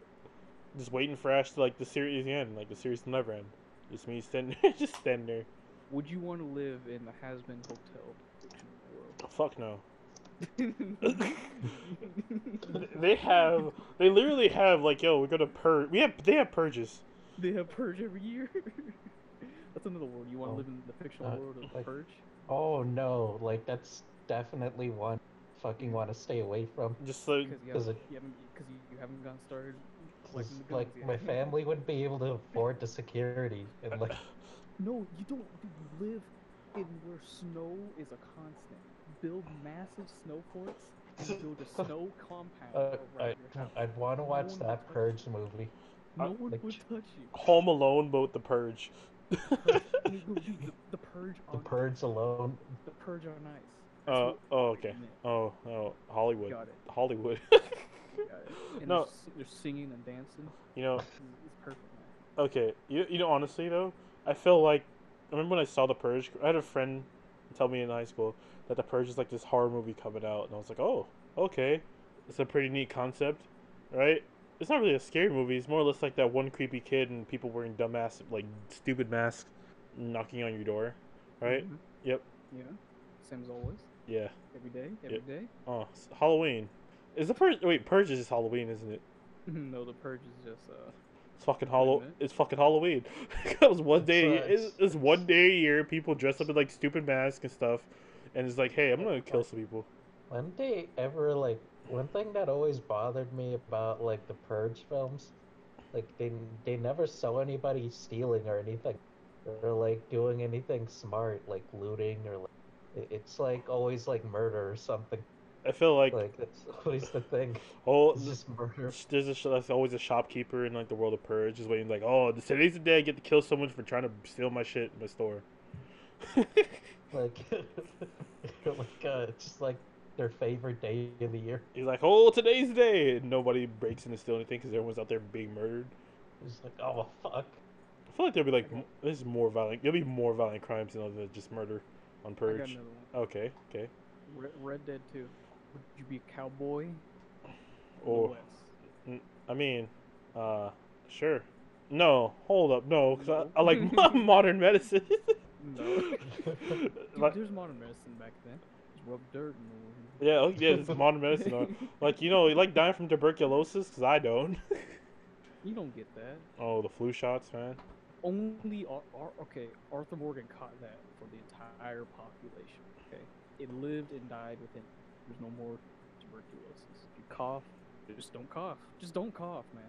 [SPEAKER 1] Just waiting for Ash to like the series end, like the series will never end. Just me standing, just standing there.
[SPEAKER 2] Would you want to live in the Hazbin Hotel fictional
[SPEAKER 1] Fuck no.
[SPEAKER 2] World? (laughs)
[SPEAKER 1] they have they literally have like yo we're gonna purge we have they have purges
[SPEAKER 2] they have Purge every year. (laughs) That's another world. You want to
[SPEAKER 3] Oh,
[SPEAKER 2] live in the fictional
[SPEAKER 3] uh,
[SPEAKER 2] world of
[SPEAKER 3] like-
[SPEAKER 2] Purge?
[SPEAKER 3] Oh no, like that's definitely one fucking want to stay away from.
[SPEAKER 1] just so
[SPEAKER 2] Because you, haven't- you haven't, cause you, you haven't gotten started. collecting the
[SPEAKER 3] like my family wouldn't be able to afford the security and like (laughs)
[SPEAKER 2] No, you don't you live in where snow is a constant. Build massive snow forts and (laughs) build a snow compound
[SPEAKER 3] uh, I,
[SPEAKER 2] your house.
[SPEAKER 3] I'd want to
[SPEAKER 2] No
[SPEAKER 3] watch
[SPEAKER 2] one
[SPEAKER 3] that
[SPEAKER 2] would
[SPEAKER 3] Purge movie.
[SPEAKER 2] No
[SPEAKER 1] uh,
[SPEAKER 2] one
[SPEAKER 3] like-
[SPEAKER 2] would touch you.
[SPEAKER 1] home alone but with the purge
[SPEAKER 2] Purge, no, dude, the, the purge
[SPEAKER 3] The
[SPEAKER 2] on
[SPEAKER 3] Purge alone.
[SPEAKER 2] the purge on ice. That's
[SPEAKER 1] uh oh okay oh oh hollywood
[SPEAKER 2] Got it.
[SPEAKER 1] hollywood
[SPEAKER 2] Got it. (laughs) And
[SPEAKER 1] No.
[SPEAKER 2] they're, they're singing and dancing.
[SPEAKER 1] you know
[SPEAKER 2] It's, it's perfect, man.
[SPEAKER 1] okay, you you know honestly though, I feel like I remember when I saw the Purge. I had a friend tell me in high school that the Purge is like this horror movie coming out, and I was like, oh, okay, it's a pretty neat concept, right? It's not really a scary movie. It's more or less like that one creepy kid and people wearing dumbass like stupid masks knocking on your door, right?
[SPEAKER 2] Mhm.
[SPEAKER 1] Yep.
[SPEAKER 2] Yeah. Same as always.
[SPEAKER 1] Yeah.
[SPEAKER 2] Every day. Every day.
[SPEAKER 1] Oh, Halloween. Is the Purge? Wait, Purge is just Halloween, isn't it? (laughs)
[SPEAKER 2] no, the purge is just uh.
[SPEAKER 1] It's fucking
[SPEAKER 2] Wait a
[SPEAKER 1] Hallow.
[SPEAKER 2] minute.
[SPEAKER 1] It's fucking Halloween. (laughs) it was one day.
[SPEAKER 3] It's-
[SPEAKER 1] it's one day a year. People dress up in like stupid masks and stuff, and it's like, hey, I'm gonna kill some people.
[SPEAKER 3] When they ever like one thing that always bothered me about like the Purge films, like they they never show anybody stealing or anything, or like doing anything smart like looting or like it's like always like murder or something.
[SPEAKER 1] I feel like,
[SPEAKER 3] Like that's always the thing. (laughs)
[SPEAKER 1] oh,
[SPEAKER 3] It's just murder.
[SPEAKER 1] there's a there's always a shopkeeper in like the world of Purge, just waiting like, oh, today's the day I get to kill someone for trying to steal my shit in my store. (laughs)
[SPEAKER 3] Like (laughs) like uh, it's just like their favorite day of the year.
[SPEAKER 1] He's like, oh, today's the day, and nobody breaks in to steal anything because everyone's out there being murdered.
[SPEAKER 3] It's like oh fuck.
[SPEAKER 1] I feel like there'll be like, m- there's more violent. There'll be more violent crimes than other than just murder on
[SPEAKER 2] I got
[SPEAKER 1] Purge.
[SPEAKER 2] one.
[SPEAKER 1] Okay, okay.
[SPEAKER 2] Red, Red Dead 2. Would you be a cowboy?
[SPEAKER 1] Or
[SPEAKER 2] West?
[SPEAKER 1] I mean, uh, sure. No, hold up, no, because
[SPEAKER 2] No.
[SPEAKER 1] I, I like (laughs) (laughs) modern medicine.
[SPEAKER 2] Dude,
[SPEAKER 1] Like-
[SPEAKER 2] there's modern medicine back then. Just rub dirt and
[SPEAKER 1] yeah, oh, yeah, it's modern medicine. though. (laughs) Like you know, you like dying from tuberculosis, because I don't.
[SPEAKER 2] You don't get that.
[SPEAKER 1] oh, the flu shots, man.
[SPEAKER 2] Only Ar- Ar- okay, Arthur Morgan caught that for the entire population. Okay, it lived and died within. There's no more tuberculosis. You cough, just don't cough. Just don't cough, man.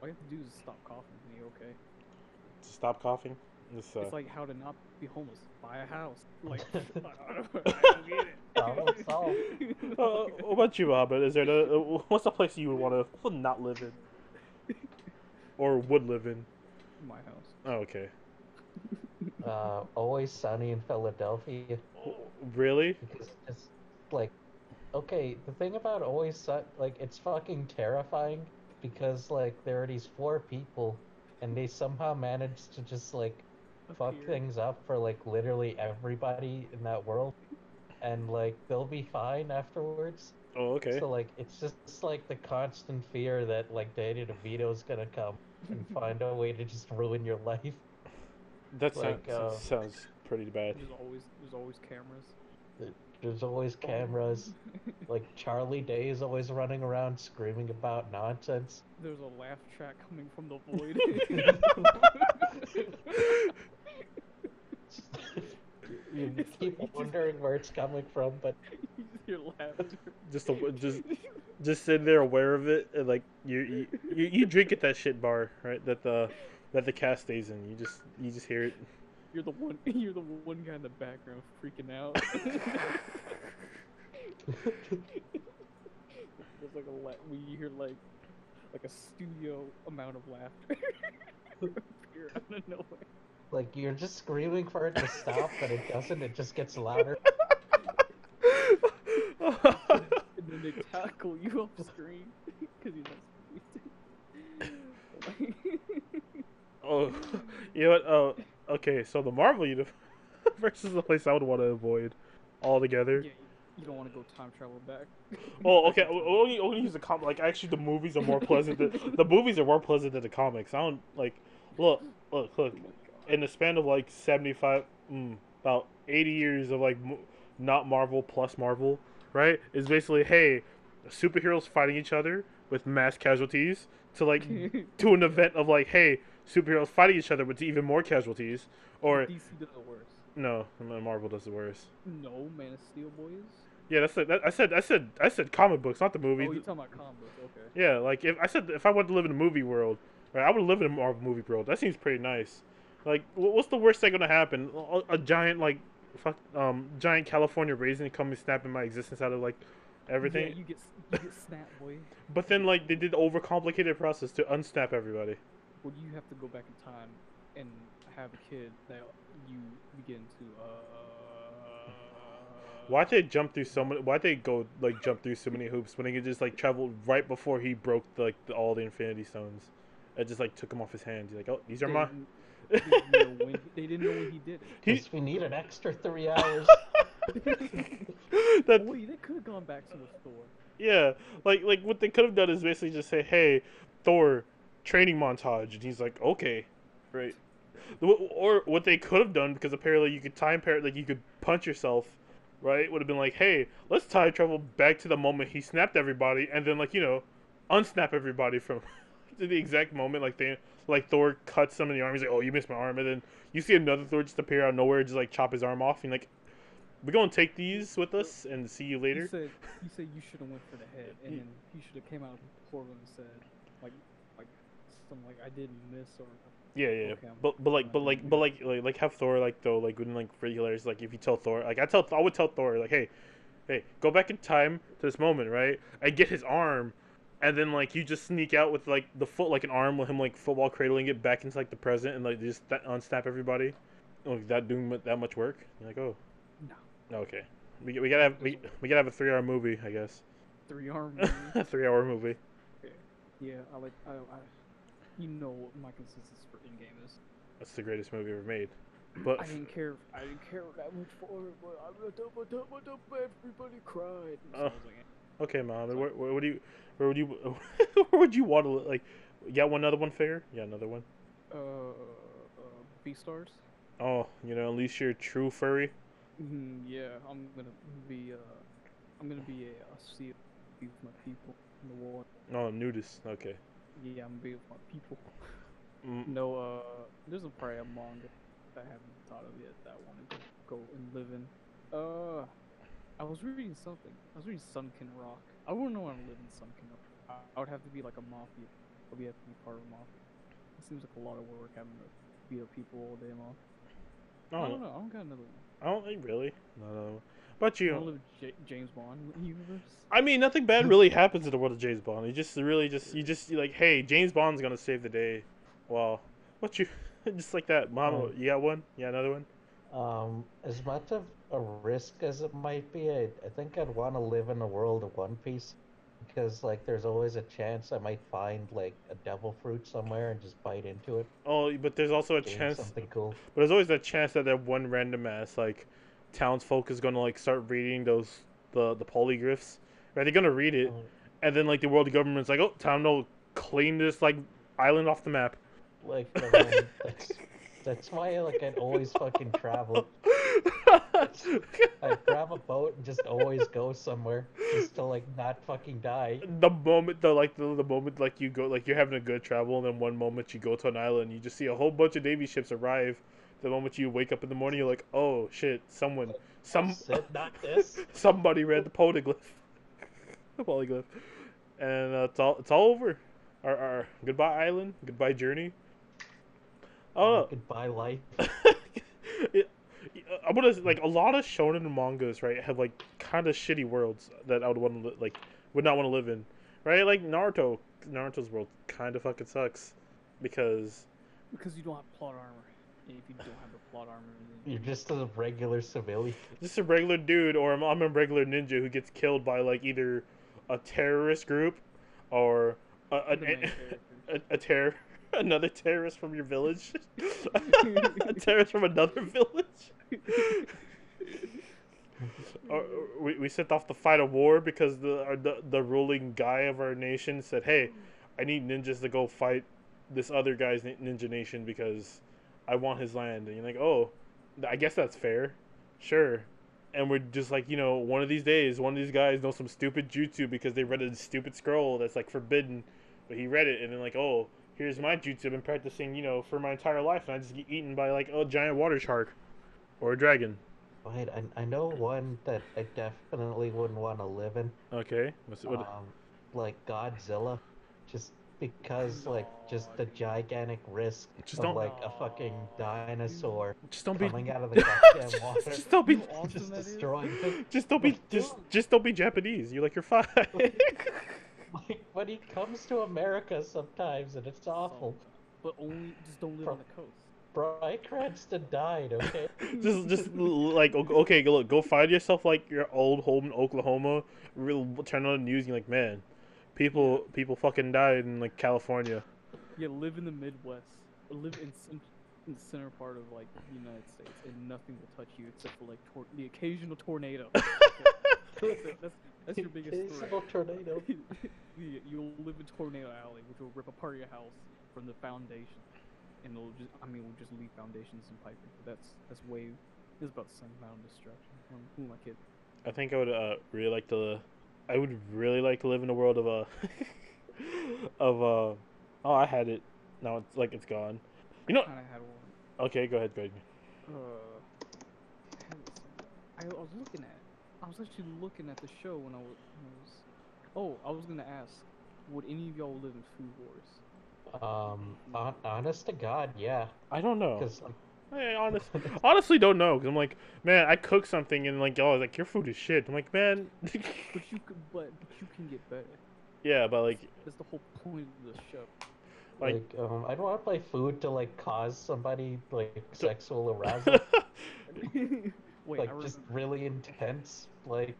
[SPEAKER 2] All you have to do is stop coughing, and you're okay.
[SPEAKER 1] Stop coughing. This, uh,
[SPEAKER 2] It's like how to not be homeless. Buy a house. Like (laughs) (laughs) I don't, get (laughs) it.
[SPEAKER 3] Problem
[SPEAKER 1] uh, what about you, Hobbit? Is there the, uh, what's the place you would want to not live in, or would live in?
[SPEAKER 2] My house.
[SPEAKER 1] Oh, okay.
[SPEAKER 3] Uh, always sunny in Philadelphia.
[SPEAKER 1] Really?
[SPEAKER 3] because it's like okay the thing about always Sun like it's fucking terrifying because like there are these four people and they somehow manage to just like fuck
[SPEAKER 2] Appear.
[SPEAKER 3] things up for like literally everybody in that world and like they'll be fine afterwards
[SPEAKER 1] Oh, okay.
[SPEAKER 3] so like it's just like the constant fear that like Danny DeVito's gonna come and (laughs) find a way to just ruin your life
[SPEAKER 1] That
[SPEAKER 3] like,
[SPEAKER 1] sounds,
[SPEAKER 3] uh,
[SPEAKER 1] sounds pretty bad.
[SPEAKER 2] There's always there's always cameras.
[SPEAKER 3] there's always cameras (laughs) like Charlie Day is always running around screaming about nonsense
[SPEAKER 2] There's a laugh track coming from the void. (laughs)
[SPEAKER 3] you
[SPEAKER 2] It's like
[SPEAKER 3] keep
[SPEAKER 2] just-
[SPEAKER 3] wondering where it's coming from, but (laughs)
[SPEAKER 2] you just hear laughter. (laughs)
[SPEAKER 1] Just, a, just, just sitting there aware of it, and like you, you, you, you drink at that shit bar, right? That the, that the cast stays in. You just, you just hear it.
[SPEAKER 2] You're the one. (laughs) You're the one guy in the background freaking out. There's like a la- when you hear like like a studio amount of laughter appear out of nowhere.
[SPEAKER 3] Like you're just screaming for it to stop, but it doesn't. It just gets louder. (laughs)
[SPEAKER 2] And then they tackle you off screen (laughs) because you're not speaking. (laughs)
[SPEAKER 1] oh, you know what? Oh, okay. So the Marvel universe is the place I would want to avoid altogether.
[SPEAKER 2] yeah, you don't want to go time travel back.
[SPEAKER 1] Oh, okay. o- Only, only use the com. Like, actually, the movies are more pleasant. Than, the movies are more pleasant than the comics. I don't like. Look, look, look. In the span of like seventy-five, mm, about eighty years of like not Marvel plus Marvel, right? Is basically hey, superheroes fighting each other with mass casualties to like (laughs) to an event of like hey, superheroes fighting each other with even more casualties, or
[SPEAKER 2] DC does the worst
[SPEAKER 1] no, Marvel does the worst
[SPEAKER 2] No, Man of Steel boys.
[SPEAKER 1] Yeah, that's it. That, I said, I said, I said comic books, not the
[SPEAKER 2] Oh, you're talking about comic books. Okay.
[SPEAKER 1] Yeah, like if I said if I wanted to live in a movie world, right, I would live in a Marvel movie world. That seems pretty nice. Like, what's the worst thing gonna happen? A, a giant like, fuck, um, giant California raisin coming snapping my existence out of like everything.
[SPEAKER 2] Yeah, you get you get snapped, boy. (laughs)
[SPEAKER 1] But then like they did the overcomplicated process to unsnap everybody.
[SPEAKER 2] Well, you have to go back in time and have a kid that you begin to. Uh, (laughs)
[SPEAKER 1] Why'd they jump through so many? Why'd they go like jump through so many hoops when they could just like travel right before he broke the, like the, all the Infinity Stones, It just like took him off his hands. He's like, oh, these are
[SPEAKER 2] They
[SPEAKER 1] my.
[SPEAKER 2] Didn't- they didn't know when- they didn't know when he did
[SPEAKER 1] He-
[SPEAKER 3] Guess we need an extra three (laughs) hours.
[SPEAKER 2] it.
[SPEAKER 1] that
[SPEAKER 2] Wait, they could have gone back to the store.
[SPEAKER 1] yeah, like like what they could have done is basically just say, hey, Thor, training montage, and he's like, okay, right. Or what they could have done because apparently you could time par like you could punch yourself, right? Would have been like, hey, let's time travel back to the moment he snapped everybody, and then like you know, unsnap everybody from to the exact moment like they like Thor cuts some in the arm. He's like, oh, you missed my arm, and then you see another Thor just appear out of nowhere, just like chop his arm off, and like. We're gonna take these with us and see you
[SPEAKER 2] He
[SPEAKER 1] later.
[SPEAKER 2] said, he said you should have went for the head, and
[SPEAKER 1] Ye-
[SPEAKER 2] then he should have came out of the portal and said, like, like, something like I didn't miss or.
[SPEAKER 1] Yeah, yeah,
[SPEAKER 2] Okay,
[SPEAKER 1] but but like but like but like like like have Thor like though like wouldn't like regulars like if you tell Thor like I tell I would tell Thor like hey hey go back in time to this moment right and get his arm and then like you just sneak out with like the foot like an arm with him like football cradling it back into like the present and like just th- unsnap everybody like that doing that much work you're like oh
[SPEAKER 2] No.
[SPEAKER 1] okay we, we gotta have we, we gotta have a three hour movie I guess
[SPEAKER 2] Three arm. (laughs)
[SPEAKER 1] a three hour movie
[SPEAKER 2] yeah, I like. I, I. You know what my consensus for Endgame is.
[SPEAKER 1] that's the greatest movie ever made but
[SPEAKER 2] I didn't care. I didn't care that much for it, but I but but everybody cried. And so I was like, eh.
[SPEAKER 1] Okay, mom. What, where would you, where would you, (laughs) where would you want to like? Got one other one figure? Yeah, another one.
[SPEAKER 2] uh, uh, Beastars.
[SPEAKER 1] Oh, you know, at least you're a true furry.
[SPEAKER 2] Mm, yeah, I'm gonna be. Uh, I'm gonna be a seal. Be with my people in the war.
[SPEAKER 1] No, nudist. Okay.
[SPEAKER 2] Yeah, I'm gonna be with my people.
[SPEAKER 1] Mm,
[SPEAKER 2] No, uh, there's a probably a manga that I haven't thought of yet that I want to go and live in. Uh, I was reading something. I was reading Sunken Rock. I wouldn't know want to live in Sunken Rock. I, I would have to be like a mafia. Or we have to be part of a mafia. It seems like a lot of work having to beat up people all day long. I don't know. I don't got another one.
[SPEAKER 1] I don't think really. No, no. But
[SPEAKER 2] I
[SPEAKER 1] you,
[SPEAKER 2] want live J- James Bond (laughs) universe.
[SPEAKER 1] I mean, nothing bad really happens in the world of James Bond. You just really just you just you're like, hey, James Bond's gonna save the day. Well, what you (laughs) just like that, Mama?
[SPEAKER 3] Oh.
[SPEAKER 1] You got one? Yeah, another one.
[SPEAKER 3] Um, as much of a risk as it might be, I, I think I'd want to live in a world of One Piece because, like, there's always a chance I might find like a devil fruit somewhere and just bite into it,
[SPEAKER 1] Oh, but there's also a chance.
[SPEAKER 3] something cool.
[SPEAKER 1] But there's always that chance that that one random ass like townsfolk is gonna like start reading those the the polygriffs. Right? They're gonna read it,
[SPEAKER 3] Oh,
[SPEAKER 1] and then like the world government's like, oh, time to clean this like island off the map.
[SPEAKER 3] Like, mean, that's, that's why like I'd always fucking travel. (laughs) I'd grab a boat and just always go somewhere just to like not fucking die.
[SPEAKER 1] the moment the like the, the moment like you go like you're having a good travel, and then one moment you go to an island, you just see a whole bunch of navy ships arrive. The moment you wake up in the morning, you're like, oh shit, someone, some,
[SPEAKER 3] Said not this. (laughs)
[SPEAKER 1] somebody read the polyglyph, the (laughs) polyglyph, and uh, it's all it's all over. Our, our goodbye island, goodbye journey. Oh,
[SPEAKER 3] Goodbye life.
[SPEAKER 1] it, I'm gonna like a lot of shonen mangas, right? Have like kind of shitty worlds that I would want to like would not want to live in, right? Like Naruto, Naruto's world kind of fucking sucks because
[SPEAKER 2] Because you don't have plot armor. If you don't have the plot armor, then
[SPEAKER 3] You're just a regular civilian.
[SPEAKER 1] just a regular dude or I'm, I'm a regular ninja who gets killed by like either a terrorist group or a,
[SPEAKER 2] the
[SPEAKER 1] an,
[SPEAKER 2] main
[SPEAKER 1] a, (laughs) a, a terror another terrorist from your village? (laughs) A terrorist from another village? (laughs) Or, or we, we sent off to fight a war because the, our, the the ruling guy of our nation said hey i need ninjas to go fight this other guy's ninja nation because i want his land. And you're like oh i guess that's fair. Sure. And we're just like you know one of these days one of these guys knows some stupid jutsu because they read a stupid scroll that's like forbidden but he read it and then like oh here's my jutsu i've been practicing you know for my entire life and i just get eaten by like a giant water shark or a dragon.
[SPEAKER 3] Wait, I, I know one that I definitely wouldn't want to live in.
[SPEAKER 1] okay what's what,
[SPEAKER 3] Um, like Godzilla, just because like just the gigantic risk
[SPEAKER 1] Just
[SPEAKER 3] of
[SPEAKER 1] don't-
[SPEAKER 3] like a fucking dinosaur
[SPEAKER 1] just don't be
[SPEAKER 3] coming out of the (laughs) goddamn water,
[SPEAKER 1] just don't be
[SPEAKER 2] You know awesome
[SPEAKER 3] just destroying
[SPEAKER 1] just don't be just just don't be japanese. You're like you're fine (laughs)
[SPEAKER 3] Like when he comes to America sometimes, and it's awful.
[SPEAKER 2] But only just don't live
[SPEAKER 3] Pro-
[SPEAKER 2] on the coast.
[SPEAKER 3] Bryan Cranston died. Okay. (laughs)
[SPEAKER 1] just just like okay go look go find yourself like your old home in oklahoma real turn on the news and you're like man people people fucking died in like california
[SPEAKER 2] Yeah, live in the Midwest. Live in, cen- in the center part of like the United States, and nothing will touch you except for like tor- the occasional tornado. (laughs) That's, that's, that's your biggest threat.
[SPEAKER 3] Occasional tornado. (laughs)
[SPEAKER 2] You- You'll live in Tornado Alley, which will rip apart your house from the foundation, and it'll just, I mean, we'll just leave foundations and piping. But that's that's way, it's about the same amount of destruction. Who am I kidding?
[SPEAKER 1] I think I would uh, really like to. I would really like to live in a world of uh (laughs) of uh. Oh, I had it. Now it's like it's gone. You know.
[SPEAKER 2] Kind of had one.
[SPEAKER 1] Okay, go ahead. Go ahead.
[SPEAKER 2] Uh, I had it somewhere. I, I was looking at. I was actually looking at the show when I was. When I was oh, I was gonna ask, would any of y'all live in Food Wars?
[SPEAKER 3] Um, hon- honest to God, yeah.
[SPEAKER 1] I don't know.
[SPEAKER 3] Because
[SPEAKER 1] I (laughs) honest, honestly don't know because I'm like, man, I cook something and like, oh, like your food is shit. I'm like, man, (laughs)
[SPEAKER 2] But you could, but but you can get better.
[SPEAKER 1] yeah, but like,
[SPEAKER 2] That's the whole point of the show.
[SPEAKER 1] like,
[SPEAKER 3] like, um, I don't want to play food to like cause somebody like sexual (laughs) arousal,
[SPEAKER 2] Wait,
[SPEAKER 3] like
[SPEAKER 2] I,
[SPEAKER 3] just
[SPEAKER 2] remember,
[SPEAKER 3] really intense. Like,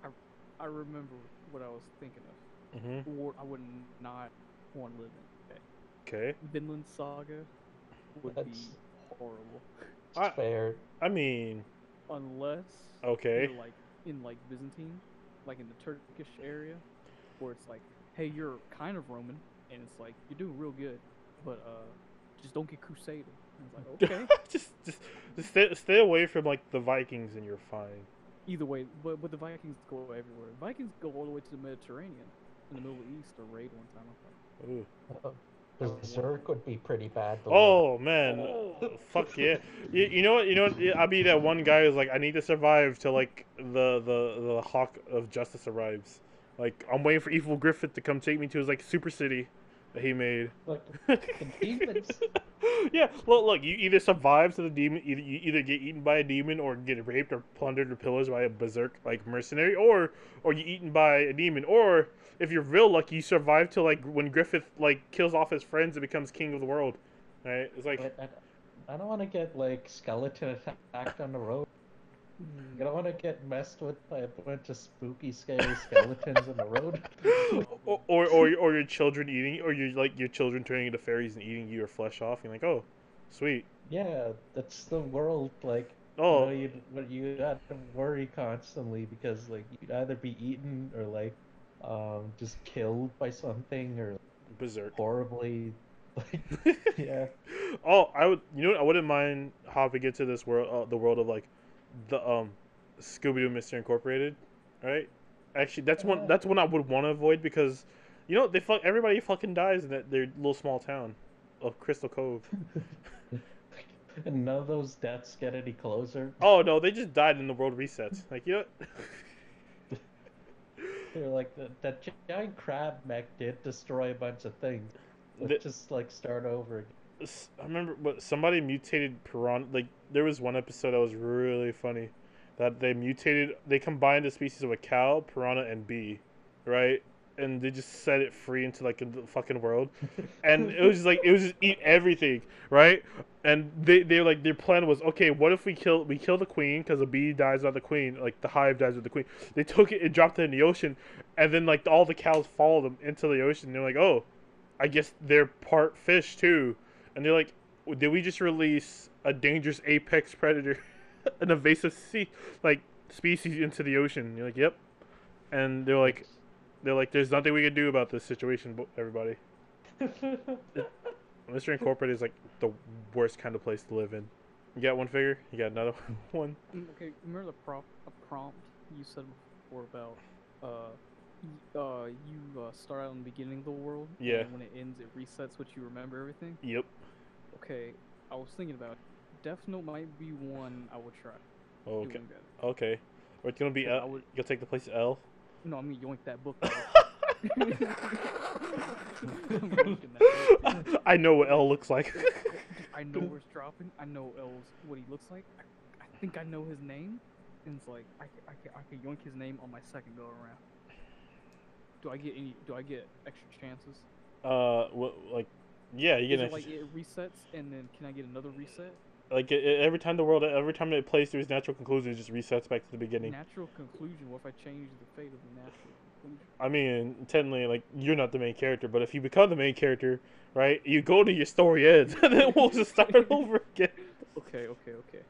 [SPEAKER 2] I remember what I was thinking of.
[SPEAKER 1] hmm
[SPEAKER 2] War I would not want to live in.
[SPEAKER 1] okay.
[SPEAKER 2] Vinland Saga would
[SPEAKER 3] That's-
[SPEAKER 2] be horrible.
[SPEAKER 1] I-
[SPEAKER 3] fair.
[SPEAKER 1] I mean,
[SPEAKER 2] Unless
[SPEAKER 1] okay.
[SPEAKER 2] you're like in like Byzantine, like in the Turkish area, where it's like, hey, you're kind of Roman, and it's like you're doing real good, but uh, just don't get crusaded. And it's like (laughs) okay,
[SPEAKER 1] just, just, just stay, stay away from like the Vikings and you're fine.
[SPEAKER 2] either way, but but the Vikings go everywhere. Vikings go all the way to the Mediterranean, in the Middle East, or raid one time. I thought.
[SPEAKER 1] Ooh.
[SPEAKER 3] Uh, Berserk would be pretty bad. to live.
[SPEAKER 1] Oh man,
[SPEAKER 2] Oh. (laughs)
[SPEAKER 1] fuck yeah! You, you know what? You know what? I'll be that one guy who's like, I need to survive till like the the the Hawk of Justice arrives. Like I'm waiting for Evil Griffith to come take me to his like super city that he made. (laughs)
[SPEAKER 3] The demons.
[SPEAKER 1] yeah, look, look. You either survive to the demon, either you either get eaten by a demon, or get raped, or plundered, or pillaged by a berserk like mercenary, or or you eaten by a demon, or if you're real lucky, you survive to like when Griffith like kills off his friends and becomes king of the world. Right? It's like
[SPEAKER 3] I, I, I don't want to get like skeleton attacked on the road. I don't want to get messed with by a bunch of spooky, scary (laughs) skeletons on the road.
[SPEAKER 1] or, or or or your children eating, or your like your children turning into fairies and eating your flesh off. You're like, oh, sweet.
[SPEAKER 3] Yeah, that's the world. Like,
[SPEAKER 1] Oh,
[SPEAKER 3] you know, you but you have to worry constantly because like you'd either be eaten or like um just killed by something or
[SPEAKER 1] berserk.
[SPEAKER 3] horribly like (laughs) yeah.
[SPEAKER 1] Oh, I would. You know what? I wouldn't mind hopping into this world, uh, the world of like the um Scooby Doo Mystery Incorporated, right? Actually, that's one. That's one I would want to avoid because, you know, they fuck everybody fucking dies in that their little small town of Crystal Cove. (laughs)
[SPEAKER 3] and none of those deaths get any closer.
[SPEAKER 1] Oh no, they just died and the world resets. Like you know. (laughs) (laughs)
[SPEAKER 3] They're like the, that giant crab mech did destroy a bunch of things. Let's
[SPEAKER 1] The-
[SPEAKER 3] just like start over again.
[SPEAKER 1] I remember, but somebody mutated piranha. Like there was one episode that was really funny, that they mutated. They combined the species of a cow, piranha, and bee, right? And they just set it free into like the fucking world, (laughs) and it was just like it was just eat everything, right? And they they like their plan was okay. What if we kill we kill the queen because the bee dies without the queen, like the hive dies with the queen. They took it and dropped it in the ocean, and then like all the cows followed them into the ocean. They're like, oh, I guess they're part fish too and they're like, "Did we just release a dangerous apex predator, (laughs) an invasive sea like species into the ocean?" And you're like, "Yep," and they're like, "They're like, there's nothing we can do about this situation, bo- everybody." (laughs) Mystery Incorporated is like the worst kind of place to live in. You got one figure? You got another (laughs) one?
[SPEAKER 2] Mm, Okay, remember the prop, a prompt you said before about uh, uh, you uh, start out in the beginning of the world. and
[SPEAKER 1] Yeah.
[SPEAKER 2] then when it ends, it resets what you remember everything.
[SPEAKER 1] Yep.
[SPEAKER 2] Okay, I was thinking about it. Death Note might be one I would try.
[SPEAKER 1] Oh, okay. Okay. Or it's gonna be
[SPEAKER 2] I
[SPEAKER 1] L.
[SPEAKER 2] would-
[SPEAKER 1] You'll take the place of L.
[SPEAKER 2] No, I mean yoink that book. That (laughs) book. (laughs)
[SPEAKER 1] I know what L looks like. (laughs)
[SPEAKER 2] I know where it's dropping. I know L's what he looks like. I, I think I know his name, and it's like I I could yoink his name on my second go around. Do I get any? Do I get extra chances?
[SPEAKER 1] uh, what like? Yeah, you get
[SPEAKER 2] like it resets, and then can I get another reset?
[SPEAKER 1] Like it, it- every time the world, every time it plays through its natural conclusion, it just resets back to the beginning.
[SPEAKER 2] Natural conclusion. What if I change the fate of the natural conclusion?
[SPEAKER 1] I mean, technically, like you're not the main character, but if you become the main character, right, you go to your story ends, (laughs) and then we'll just start (laughs) over again.
[SPEAKER 2] Okay, okay, okay.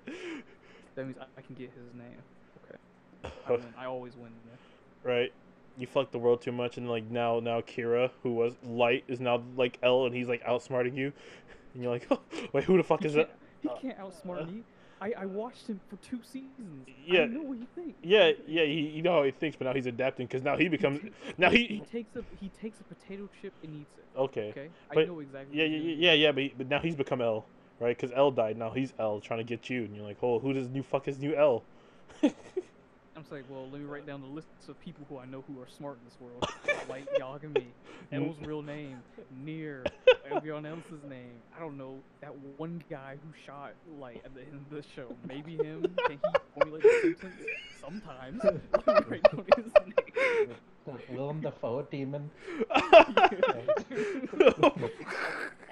[SPEAKER 2] That means I, I can get his name. Okay. (laughs) I win. I always win. Yeah.
[SPEAKER 1] right? You fucked the world too much, and like now, now Kira, who was light, is now like L, and he's like outsmarting you, (laughs) and you're like, oh, (laughs) wait, who the fuck
[SPEAKER 2] He
[SPEAKER 1] is that?
[SPEAKER 2] he can't outsmart
[SPEAKER 1] uh,
[SPEAKER 2] me. I, I watched him for two seasons.
[SPEAKER 1] Yeah.
[SPEAKER 2] I know what he thinks.
[SPEAKER 1] Yeah, yeah, he, you know how he thinks, but now he's adapting because now he becomes, now
[SPEAKER 2] He
[SPEAKER 1] he,
[SPEAKER 2] takes a he takes a potato chip and eats it.
[SPEAKER 1] okay,
[SPEAKER 2] Okay, I know exactly.
[SPEAKER 1] yeah, yeah, yeah, yeah, but, he- but now he's become L, right? Because L died, now he's L trying to get you, and you're like, oh, who does new fuck is new L? (laughs)
[SPEAKER 2] I'm just like, well, let me write down the list of people who I know who are smart in this world. (laughs) like Yagami, L's real name, Near, (laughs) everyone else's name. I don't know that one guy who shot like at the end of the show. Maybe him. Can he formulate a sentence? Sometimes. (laughs) Let me write down his name.
[SPEAKER 3] Willem Dafoe demon.
[SPEAKER 2] I'll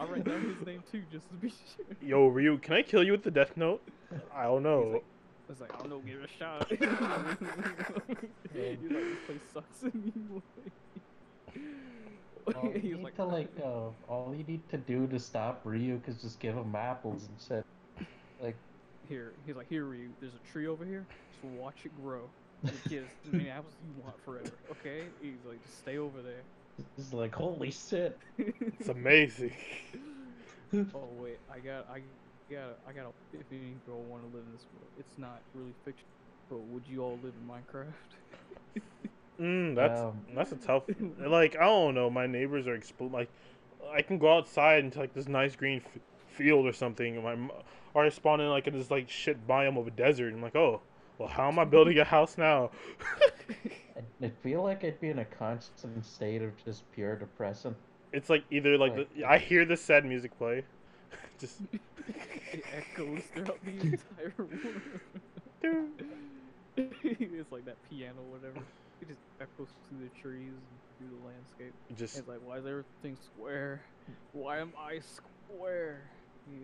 [SPEAKER 2] write down his name too, just to be sure.
[SPEAKER 1] Yo, Ryuk, can I kill you with the Death Note? I don't know.
[SPEAKER 2] It's like, I don't know, give it a shot. (laughs) (laughs) He's like, this place sucks (laughs) anyway.
[SPEAKER 3] All you
[SPEAKER 2] He's
[SPEAKER 3] need
[SPEAKER 2] like,
[SPEAKER 3] to like, uh, all you need to do to stop Ryuk is just give him apples and shit. Like,
[SPEAKER 2] here, he's like, here, Ryuk, there's a tree over here, just watch it grow. The kids, as many apples as you want forever, okay? He's like, just stay over there.
[SPEAKER 3] it's like, holy shit.
[SPEAKER 1] It's amazing.
[SPEAKER 2] oh wait, I got, I got, I got a. If any girl want to live in this world, it's not really fiction. But would you all live in Minecraft? (laughs)
[SPEAKER 1] Mm, that's
[SPEAKER 3] Um,
[SPEAKER 1] that's a tough. Like I don't know, my neighbors are expl- like, I can go outside into like this nice green f- field or something, and my or I spawn in like in this like shit biome of a desert. And I'm like, oh, well, how am I building a house now? (laughs)
[SPEAKER 3] I, I feel like I'd be in a constant state of just pure depression.
[SPEAKER 1] it's like either like
[SPEAKER 3] Like-
[SPEAKER 1] the, I hear the sad music play, just (laughs)
[SPEAKER 2] it echoes throughout the entire (laughs) world. (laughs) it's like that piano, whatever. It just echoes through the trees and through the landscape.
[SPEAKER 1] just
[SPEAKER 2] It's like, why is everything square? Why am I square?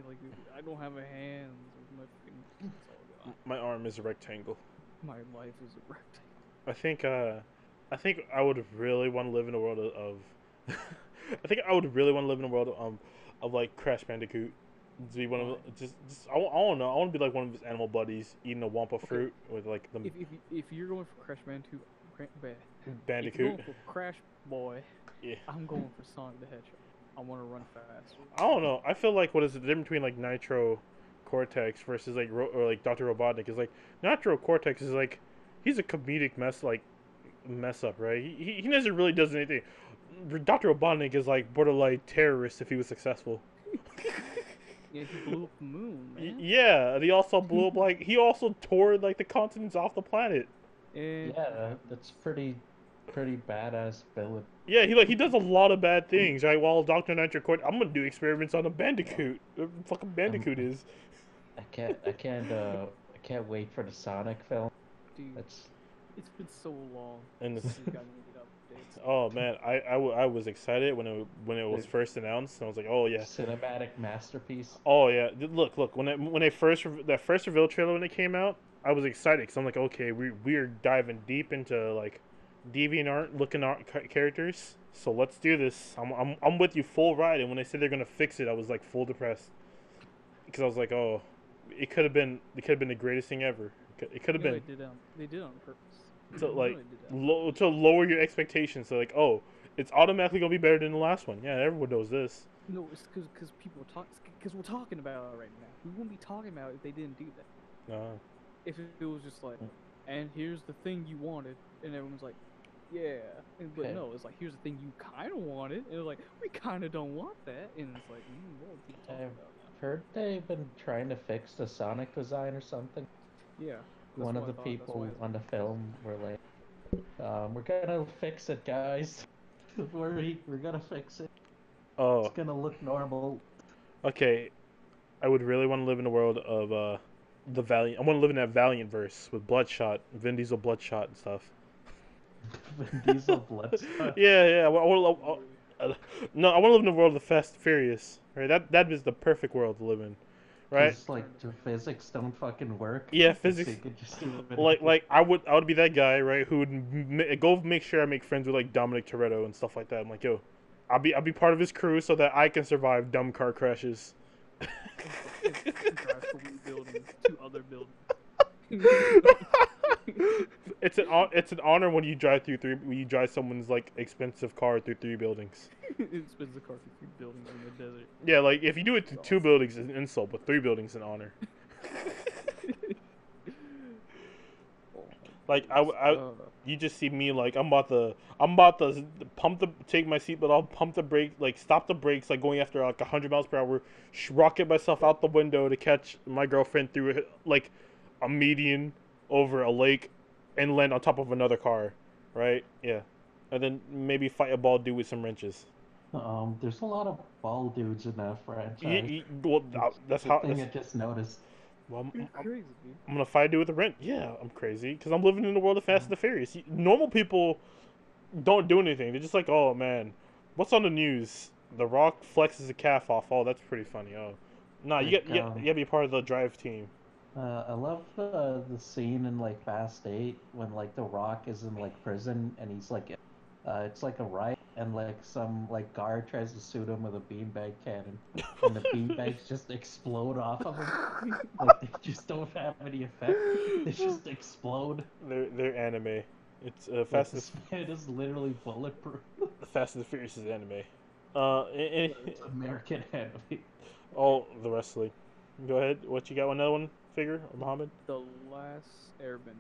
[SPEAKER 2] Like, I don't have a hand my fingers. It's all gone.
[SPEAKER 1] my arm is a rectangle.
[SPEAKER 2] My life is a rectangle.
[SPEAKER 1] I think uh, I think I would really want to live in a world of. of I think I would really want to live in a world of, um, of like Crash Bandicoot. To be one of just, just I, I don't know. I want to be like one of his animal buddies, eating a Wumpa
[SPEAKER 2] Okay.
[SPEAKER 1] fruit with like the
[SPEAKER 2] If, if, if you're going for Crash Bandicoot, Cra- if you're
[SPEAKER 1] Bandicoot.
[SPEAKER 2] Crash Boy,
[SPEAKER 1] Yeah.
[SPEAKER 2] I'm going for Sonic the Hedgehog. I want to run fast.
[SPEAKER 1] I don't know. I feel like what is the difference between like Nitro Cortex versus like Ro- or like Doctor Robotnik is like Nitro Cortex is like he's a comedic mess like mess up, right? He he, he never really does anything. Doctor Robotnik is like borderline terrorist if he was successful. (laughs)
[SPEAKER 2] Yeah, he blew up the moon, man.
[SPEAKER 1] Yeah, and he also blew up like he also tore like the continents off the planet.
[SPEAKER 2] And
[SPEAKER 3] Yeah, that's pretty, pretty badass villain.
[SPEAKER 1] Yeah, he like he does a lot of bad things, right? While Doctor Nitro Cortex, I'm gonna do experiments on a Bandicoot. Who the fucking Bandicoot is.
[SPEAKER 3] I can't, I can't, uh, I can't wait for the Sonic film.
[SPEAKER 2] dude,
[SPEAKER 3] That's
[SPEAKER 2] it's been so long
[SPEAKER 1] And
[SPEAKER 2] since
[SPEAKER 1] it's-
[SPEAKER 2] we got any updates.
[SPEAKER 1] Oh man, I, I, w- I was excited when it when it was first announced. And I was like, oh yeah,
[SPEAKER 3] cinematic masterpiece.
[SPEAKER 1] oh yeah. Look, look. When it, when they first re- that first reveal trailer when it came out, I was excited because I'm like, okay, we we're diving deep into like DeviantArt looking art characters. So let's do this. I'm, I'm I'm with you full ride. And when they said they're gonna fix it, I was like full depressed because I was like, oh, it could have been it could have been the greatest thing ever. It could- have
[SPEAKER 2] No,
[SPEAKER 1] been
[SPEAKER 2] They did, um, they did on purpose. (laughs)
[SPEAKER 1] to like
[SPEAKER 2] really did that.
[SPEAKER 1] low, to lower your expectations. So like, oh, it's automatically gonna be better than the last one. Yeah, everyone knows this.
[SPEAKER 2] No, it's because because people talk because we're talking about it right now. We wouldn't be talking about it if they didn't do that.
[SPEAKER 1] Uh,
[SPEAKER 2] If it, it was just like, and here's the thing you wanted, and everyone's like, yeah, and, but
[SPEAKER 3] Okay.
[SPEAKER 2] no, it's like here's the thing you kind of wanted, and it's like we kind of don't want that, and it's like, mm, what are people talking
[SPEAKER 3] I've
[SPEAKER 2] about now?
[SPEAKER 3] heard they've been trying to fix the Sonic design or something.
[SPEAKER 2] Yeah. That's
[SPEAKER 3] One of the
[SPEAKER 2] thought,
[SPEAKER 3] people on the film were like, um, "We're gonna fix it, guys. (laughs) we're we're gonna fix it.
[SPEAKER 1] oh,
[SPEAKER 3] It's gonna look normal."
[SPEAKER 1] okay. I would really want to live in a world of uh, the Valiant. I want to live in that Valiant verse with Bloodshot, Vin Diesel, Bloodshot, and stuff. (laughs)
[SPEAKER 3] Vin Diesel blood. (laughs)
[SPEAKER 1] Yeah, yeah. I, wa- I, wa- I, no, I want to live in the world of the Fast and Furious. Right, that that is the perfect world to live in, right?
[SPEAKER 3] 'Cause, like the physics don't fucking work.
[SPEAKER 1] Yeah, physics-
[SPEAKER 3] you could just do it
[SPEAKER 1] like like I would I would be that guy right who would m- m- go make sure I make friends with like Dominic Toretto and stuff like that. I'm like, yo, I'll be I'll be part of his crew so that I can survive dumb car crashes.
[SPEAKER 2] drive from one building to other buildings.
[SPEAKER 1] it's an it's an honor when you drive through three when you drive someone's like expensive car through three buildings. (laughs)
[SPEAKER 2] it spins the car through three buildings in the desert.
[SPEAKER 1] Yeah, like if you do it to two buildings, it's an insult, but three buildings an honor. (laughs) Like I,
[SPEAKER 2] Uh,
[SPEAKER 1] you just see me like I'm about to I'm about to pump the take my seat, but I'll pump the brake like stop the brakes like going after like 100 miles per hour, rocket myself out the window to catch my girlfriend through like a median over a lake, and land on top of another car, right? Yeah, and then maybe fight a bald dude with some wrenches.
[SPEAKER 3] Um, there's a lot of bald dudes in that franchise.
[SPEAKER 1] Y- y- well, that- that's how.
[SPEAKER 3] thing
[SPEAKER 1] That's,
[SPEAKER 3] I just noticed.
[SPEAKER 1] well, I'm, I'm-
[SPEAKER 2] crazy.
[SPEAKER 1] I'm gonna fight a dude with a wrench. Yeah, I'm crazy because I'm living in the world of Fast and the Furious. Normal people don't do anything. They're just like, oh man, what's on the news? The Rock flexes a calf off. Oh, that's pretty funny. Oh, nah, you
[SPEAKER 3] Like,
[SPEAKER 1] get you,
[SPEAKER 3] um,
[SPEAKER 1] you gotta be part of the drive team.
[SPEAKER 3] Uh, I love uh, the scene in like Fast Eight when like The Rock is in like prison and he's like, uh, it's like a riot and like some like guard tries to shoot him with a beanbag cannon and the (laughs) beanbags just explode off of him. Like they just don't have any effect. They just explode.
[SPEAKER 1] They're they're anime. It's uh, Fast and
[SPEAKER 3] this man is literally bulletproof. (laughs)
[SPEAKER 1] Fast and the Furious is anime. Uh, (laughs)
[SPEAKER 3] It's American anime.
[SPEAKER 1] oh, the wrestling. Go ahead. What you got? Another one? Figure, Muhammad.
[SPEAKER 2] The last Airbender.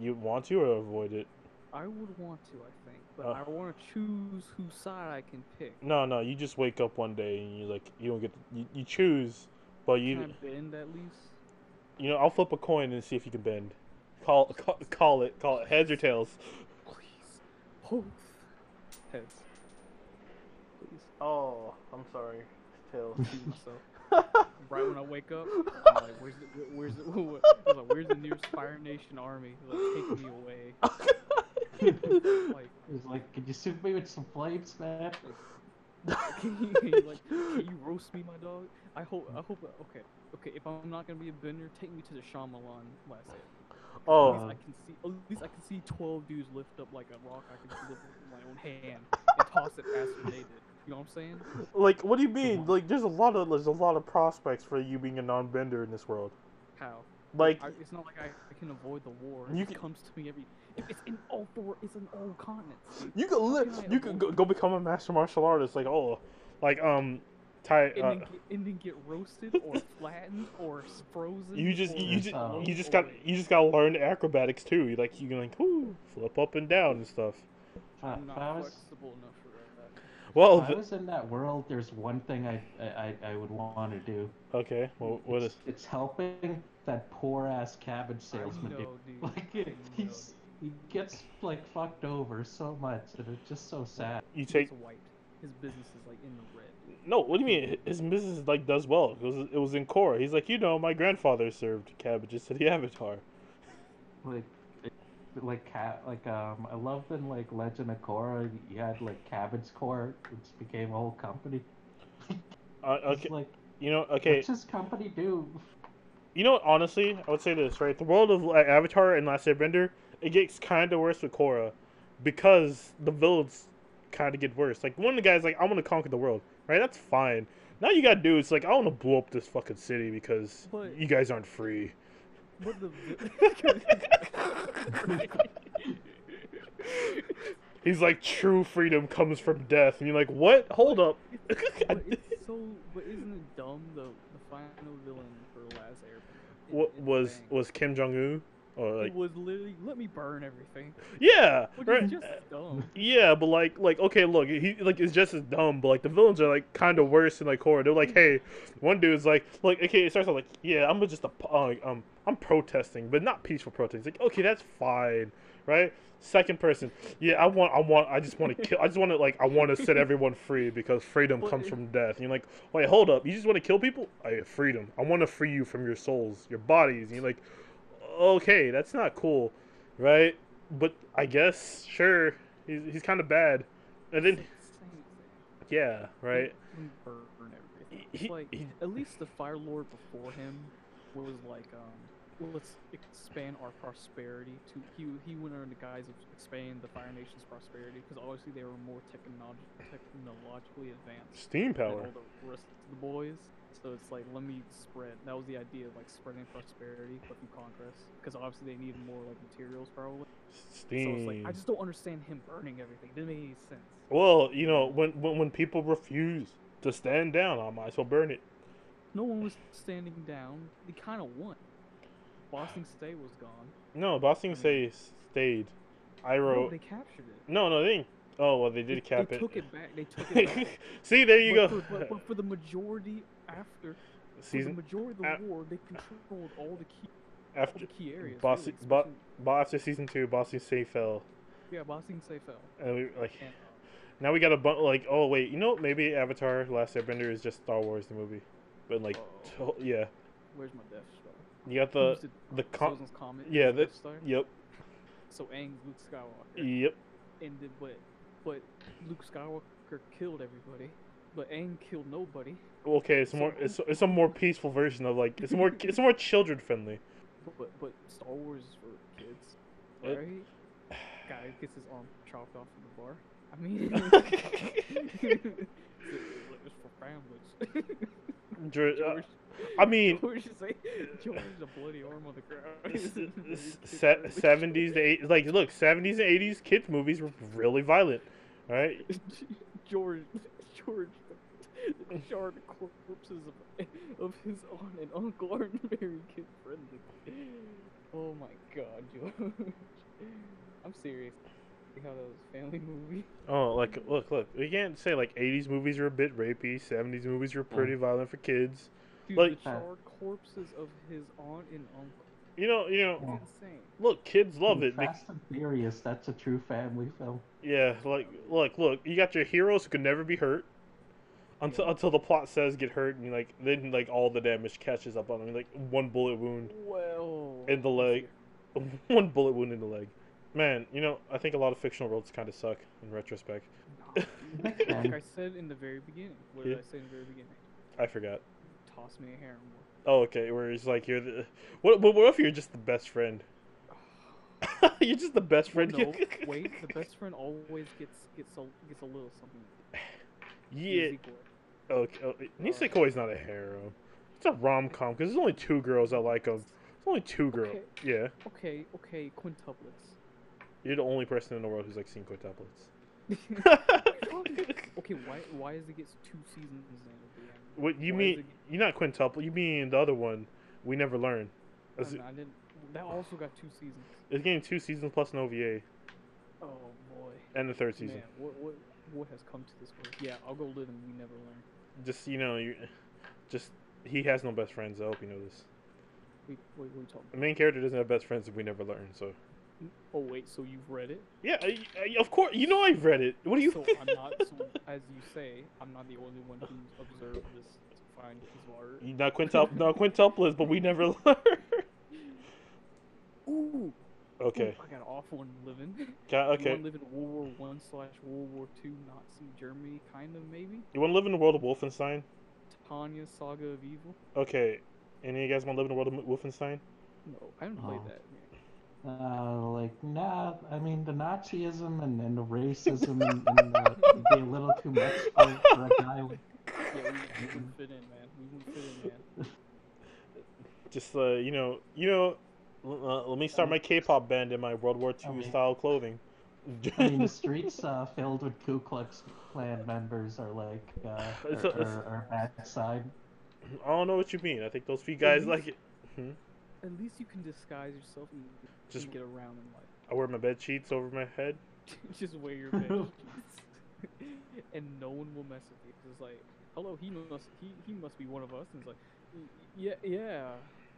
[SPEAKER 1] You want to or avoid it?
[SPEAKER 2] I would want to, I think, but
[SPEAKER 1] Uh.
[SPEAKER 2] I want to choose whose side I can pick.
[SPEAKER 1] No, no. You just wake up one day and you like you don't get you, you choose, but you
[SPEAKER 2] Can I bend at least?
[SPEAKER 1] you know I'll flip a coin and see if you can bend. Call call, call it call it heads or tails.
[SPEAKER 2] Please. Both. Heads. Please.
[SPEAKER 1] Oh, I'm sorry, tails. (laughs)
[SPEAKER 2] Shoot myself. right when I wake up, I'm like, (laughs) where's the, where's the, I was like, where's the nearest Fire Nation army? Like, take me away. (laughs) (laughs) Like,
[SPEAKER 3] He's like, can you shoot me with some flames, man?
[SPEAKER 2] can (laughs) you, like, can you roast me, my dog? I hope, I hope, okay, okay, if I'm not gonna be a bender, take me to the Shyamalan last day. At
[SPEAKER 1] oh,
[SPEAKER 2] least I can see, at least I can see 12 dudes lift up like a rock I can lift with my own hand and toss it faster than they did. You know what I'm saying?
[SPEAKER 1] like what do you mean? Like there's a lot of there's a lot of prospects for you being a non-bender in this world.
[SPEAKER 2] How?
[SPEAKER 1] Like
[SPEAKER 2] I, it's not like I, I can avoid the war.
[SPEAKER 1] You
[SPEAKER 2] it
[SPEAKER 1] can-
[SPEAKER 2] comes to me every. It- It's in all four. It's in all continents.
[SPEAKER 1] you could li-
[SPEAKER 2] can I
[SPEAKER 1] you could go, go become a master martial artist. Like oh, like um, Ty.
[SPEAKER 2] And,
[SPEAKER 1] Uh,
[SPEAKER 2] then get, and then get roasted or (laughs) flattened or frozen.
[SPEAKER 1] you just
[SPEAKER 2] or
[SPEAKER 1] you just
[SPEAKER 3] Oh.
[SPEAKER 1] you just got you just gotta learn acrobatics too. You like you can like whoo, flip up and down and stuff.
[SPEAKER 3] I,
[SPEAKER 2] I'm not
[SPEAKER 3] was,
[SPEAKER 2] flexible enough for that.
[SPEAKER 1] Well,
[SPEAKER 3] if I was in that world, there's one thing I I, I would want to do.
[SPEAKER 1] okay. Well, what is?
[SPEAKER 3] It's, it's helping that poor ass cabbage salesman.
[SPEAKER 2] I know, dude. (laughs)
[SPEAKER 3] Like
[SPEAKER 2] I know,
[SPEAKER 3] he's he gets like fucked over so much, and it's just so sad.
[SPEAKER 1] You
[SPEAKER 2] He
[SPEAKER 1] take
[SPEAKER 2] gets wiped. His business is like in the red.
[SPEAKER 1] no. What do you mean? His business like does well. It was it was in Korra. He's like you know my grandfather served cabbages to the (laughs) Avatar.
[SPEAKER 3] Like like cat like um I love in like Legend of Korra you had like Cabbage Corp, which became a whole company.
[SPEAKER 1] Uh, okay,
[SPEAKER 3] like
[SPEAKER 1] you know okay.
[SPEAKER 3] what's this company do?
[SPEAKER 1] You know, what, honestly, I would say this, right? The world of like, Avatar and Last Airbender, it gets kind of worse with Korra because the villains kind of get worse. Like, one of the guys, like, I want to conquer the world, right? That's fine. Now you gotta do is, like, I want to blow up this fucking city because
[SPEAKER 2] But-
[SPEAKER 1] you guys aren't free.
[SPEAKER 2] But the. (laughs)
[SPEAKER 1] He's like, true freedom comes from death. And you're like, what? Hold up.
[SPEAKER 2] but (laughs) it's so. But isn't it dumb? The the final villain for Last Airbender.
[SPEAKER 1] what was was Kim Jong Un? Or like,
[SPEAKER 2] it was literally let me burn everything.
[SPEAKER 1] yeah, right.
[SPEAKER 2] just dumb.
[SPEAKER 1] Yeah, but like, like okay, look, he like is just as dumb, but like the villains are like kind of worse than like horror. They're like, hey, one dude's like, like okay, it starts out like, yeah, I'm just a uh, um, I'm protesting, but not peaceful protesting. Like, okay, that's fine, right? Second person, yeah, I want, I want, I just want to kill, I just want to like, I want to set (laughs) everyone free because freedom
[SPEAKER 2] But
[SPEAKER 1] comes from death. And you're like, wait, hold up, you just want to kill people? I have freedom. I want to free you from your souls, your bodies. And you're like, okay, that's not cool, right? But I guess sure, he's he's kind of bad. And then
[SPEAKER 2] It's the same thing.
[SPEAKER 1] yeah, right.
[SPEAKER 2] Let me burn everything.
[SPEAKER 1] he,
[SPEAKER 2] like
[SPEAKER 1] he-
[SPEAKER 2] at least the Fire Lord before him was like, um, well, let's expand our prosperity. To he he went under the guise of expanding the Fire Nation's prosperity because obviously they were more technolog- technologically advanced
[SPEAKER 1] steam
[SPEAKER 2] than
[SPEAKER 1] power.
[SPEAKER 2] all the rest of the boys. So it's like let me spread. That was the idea of like spreading prosperity, but through conquest. Because obviously they needed more like materials probably. So
[SPEAKER 1] Steam.
[SPEAKER 2] it's like I just don't understand him burning everything. It didn't make any sense.
[SPEAKER 1] Well, you know, when, when when people refuse to stand down, I might as well burn it.
[SPEAKER 2] No one was standing down. They kind of won. Ba Sing Se was gone.
[SPEAKER 1] No, Ba Sing Se stayed.
[SPEAKER 2] No,
[SPEAKER 1] Iroh.
[SPEAKER 2] they captured it.
[SPEAKER 1] No, no, they. Oh well, they
[SPEAKER 2] They,
[SPEAKER 1] did cap
[SPEAKER 2] they
[SPEAKER 1] it.
[SPEAKER 2] took it back. They took it back. (laughs)
[SPEAKER 1] See, there you
[SPEAKER 2] but
[SPEAKER 1] go.
[SPEAKER 2] For, but, but for the majority after,
[SPEAKER 1] Season
[SPEAKER 2] the majority of the
[SPEAKER 1] a-
[SPEAKER 2] war, they controlled all the key, all
[SPEAKER 1] after
[SPEAKER 2] the key areas. Really,
[SPEAKER 1] but,
[SPEAKER 2] especially-
[SPEAKER 1] but after season two, Ba Sing Se fell,
[SPEAKER 2] yeah, Ba Sing Se fell.
[SPEAKER 1] and we like
[SPEAKER 2] And, uh,
[SPEAKER 1] now we got a bunch. Like, oh wait, you know maybe Avatar: Last Airbender is just Star Wars the movie, but like,
[SPEAKER 2] Oh.
[SPEAKER 1] to- yeah,
[SPEAKER 2] where's my Death Star?
[SPEAKER 1] you got the
[SPEAKER 2] the
[SPEAKER 1] the com-
[SPEAKER 2] Comet?
[SPEAKER 1] yeah,
[SPEAKER 2] the Death Star?
[SPEAKER 1] Yep,
[SPEAKER 2] So Aang's Luke Skywalker.
[SPEAKER 1] yep.
[SPEAKER 2] and then, but but Luke Skywalker killed everybody, but Aang killed nobody.
[SPEAKER 1] Okay, it's
[SPEAKER 2] So-
[SPEAKER 1] more. It's, it's a more peaceful version of like it's more (laughs) it's more children friendly.
[SPEAKER 2] But but Star Wars is for kids,
[SPEAKER 1] It-
[SPEAKER 2] right? Guy gets his arm chopped off in the bar. I mean, (laughs) (laughs) it's for families.
[SPEAKER 1] George, uh, I mean,
[SPEAKER 2] George is like, George is a bloody arm on the ground.
[SPEAKER 1] seventies to eight. Like, look, seventies and eighties kids movies were really violent. right?
[SPEAKER 2] George, George, the charred corpses of, of his aunt and uncle aren't very kid friendly. Oh my god, George. I'm serious. Like how that was a family movie.
[SPEAKER 1] Oh, like look, look. We can't say like '80s movies are a bit rapey. '70s movies were pretty mm. violent for kids.
[SPEAKER 2] Dude,
[SPEAKER 1] Like-
[SPEAKER 2] the charred corpses of his aunt and uncle.
[SPEAKER 1] You know, you know.
[SPEAKER 3] Yeah.
[SPEAKER 2] Insane.
[SPEAKER 1] Look, kids love
[SPEAKER 3] Dude,
[SPEAKER 1] it. bec-
[SPEAKER 3] Fast and Furious, that's a true family film.
[SPEAKER 1] Yeah, like look, look. You got your heroes who can never be hurt until until the plot says get hurt, and like then like all the damage catches up on him Like one bullet wound,
[SPEAKER 2] Well.
[SPEAKER 1] In the leg. (laughs) one bullet wound in the leg. Man, you know, I think a lot of fictional worlds kind of suck in retrospect.
[SPEAKER 2] Nah, (laughs) like I said in the very beginning. What did
[SPEAKER 1] Yeah.
[SPEAKER 2] I say in the very beginning?
[SPEAKER 1] I forgot.
[SPEAKER 2] Toss me a harem.
[SPEAKER 1] Oh, okay. Where it's like you're the what? What, what if you're just the best friend? (laughs) you're just the best friend.
[SPEAKER 2] No, wait. The best friend always gets gets a gets a little something.
[SPEAKER 1] yeah. Okay. Oh, Nisekoi's not a harem. It's a rom com because there's only two girls that like him. There's only two girls.
[SPEAKER 2] Okay.
[SPEAKER 1] Yeah.
[SPEAKER 2] Okay, okay, quintuplets.
[SPEAKER 1] You're the only person in the world who's like seen quintuplets. (laughs)
[SPEAKER 2] okay, why why does it gets two seasons then at the end?
[SPEAKER 1] what you
[SPEAKER 2] Why
[SPEAKER 1] mean?
[SPEAKER 2] it
[SPEAKER 1] You're not quintuple. You mean the other one? We never learn.
[SPEAKER 2] I, I didn't. That also got two seasons.
[SPEAKER 1] it's getting two seasons plus an OVA
[SPEAKER 2] Oh boy.
[SPEAKER 1] and the third season.
[SPEAKER 2] Man, what what what has come to this world? Yeah, I'll go live and we never learn.
[SPEAKER 1] Just you know, you just he has no best friends. I hope you know this.
[SPEAKER 2] Wait, wait, what are you talking
[SPEAKER 1] The main character doesn't have best friends, and we never learn. So?
[SPEAKER 2] Mm, oh wait, so you've read it?
[SPEAKER 1] yeah, I, I, of course. You know I've read it. What do you?
[SPEAKER 2] So I'm not. So (laughs) as you say, I'm not the only one who's observed this fine piece of art.
[SPEAKER 1] not quintuple, not quintuplets, but we never (laughs) learn.
[SPEAKER 2] Ooh.
[SPEAKER 1] Okay.
[SPEAKER 2] Ooh, I got an awful one living. (laughs)
[SPEAKER 1] Ca-
[SPEAKER 2] You
[SPEAKER 1] okay.
[SPEAKER 2] want to live in World War One slash World War Two Nazi Germany, kind of maybe.
[SPEAKER 1] You want to live in the world of Wolfenstein?
[SPEAKER 2] Tanya Saga of Evil.
[SPEAKER 1] Okay. Any of you guys want to live in the world of Wolfenstein?
[SPEAKER 2] No, I haven't played
[SPEAKER 3] Oh.
[SPEAKER 2] that. Man.
[SPEAKER 3] Uh, like, nah, I mean, the Nazism and, and the racism and, and uh, would be a little too much for, for a guy with.
[SPEAKER 2] Yeah, we, we wouldn't fit in, man. We wouldn't fit in, man. (laughs)
[SPEAKER 1] Just uh, you know, you know, l- uh, let me start my K-pop band in my World War II
[SPEAKER 3] Okay.
[SPEAKER 1] style clothing. (laughs)
[SPEAKER 3] I mean, the streets uh, filled with Ku Klux Klan members are like, uh, (sighs)
[SPEAKER 1] It's
[SPEAKER 3] are,
[SPEAKER 1] a- it's-
[SPEAKER 3] are, are bad side.
[SPEAKER 1] I don't know what you mean. I think those few guys
[SPEAKER 2] Mhm.
[SPEAKER 1] like it.
[SPEAKER 2] At least you can disguise yourself and,
[SPEAKER 1] Just-
[SPEAKER 2] and get around in life.
[SPEAKER 1] I wear my bed sheets over my head. (laughs)
[SPEAKER 2] Just wear your bed (laughs) sheets. and no one will mess with you. 'cause it's like, hello, he must he, he must be one of us. And it's like, "Y- yeah, yeah.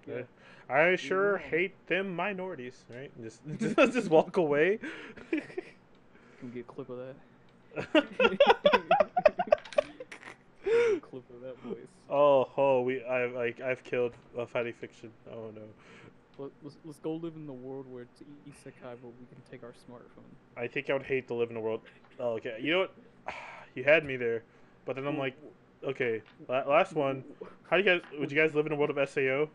[SPEAKER 2] Yeah.
[SPEAKER 1] Yeah. I sure
[SPEAKER 2] wrong.
[SPEAKER 1] hate them minorities. Right? Just (laughs) just, just walk away. (laughs)
[SPEAKER 2] Can we get a clip of that? (laughs) Can we get a clip of that voice.
[SPEAKER 1] oh, oh, we I like I've killed a fatty fiction. Oh no.
[SPEAKER 2] Let, let's, let's go live in the world where it's isekai, but we can take our smartphone.
[SPEAKER 1] I think I would hate to live in a world. Oh, okay. You know what? (sighs) You had me there, but then I'm like, okay, last one. How do you guys? Would you guys live in a world of Sao?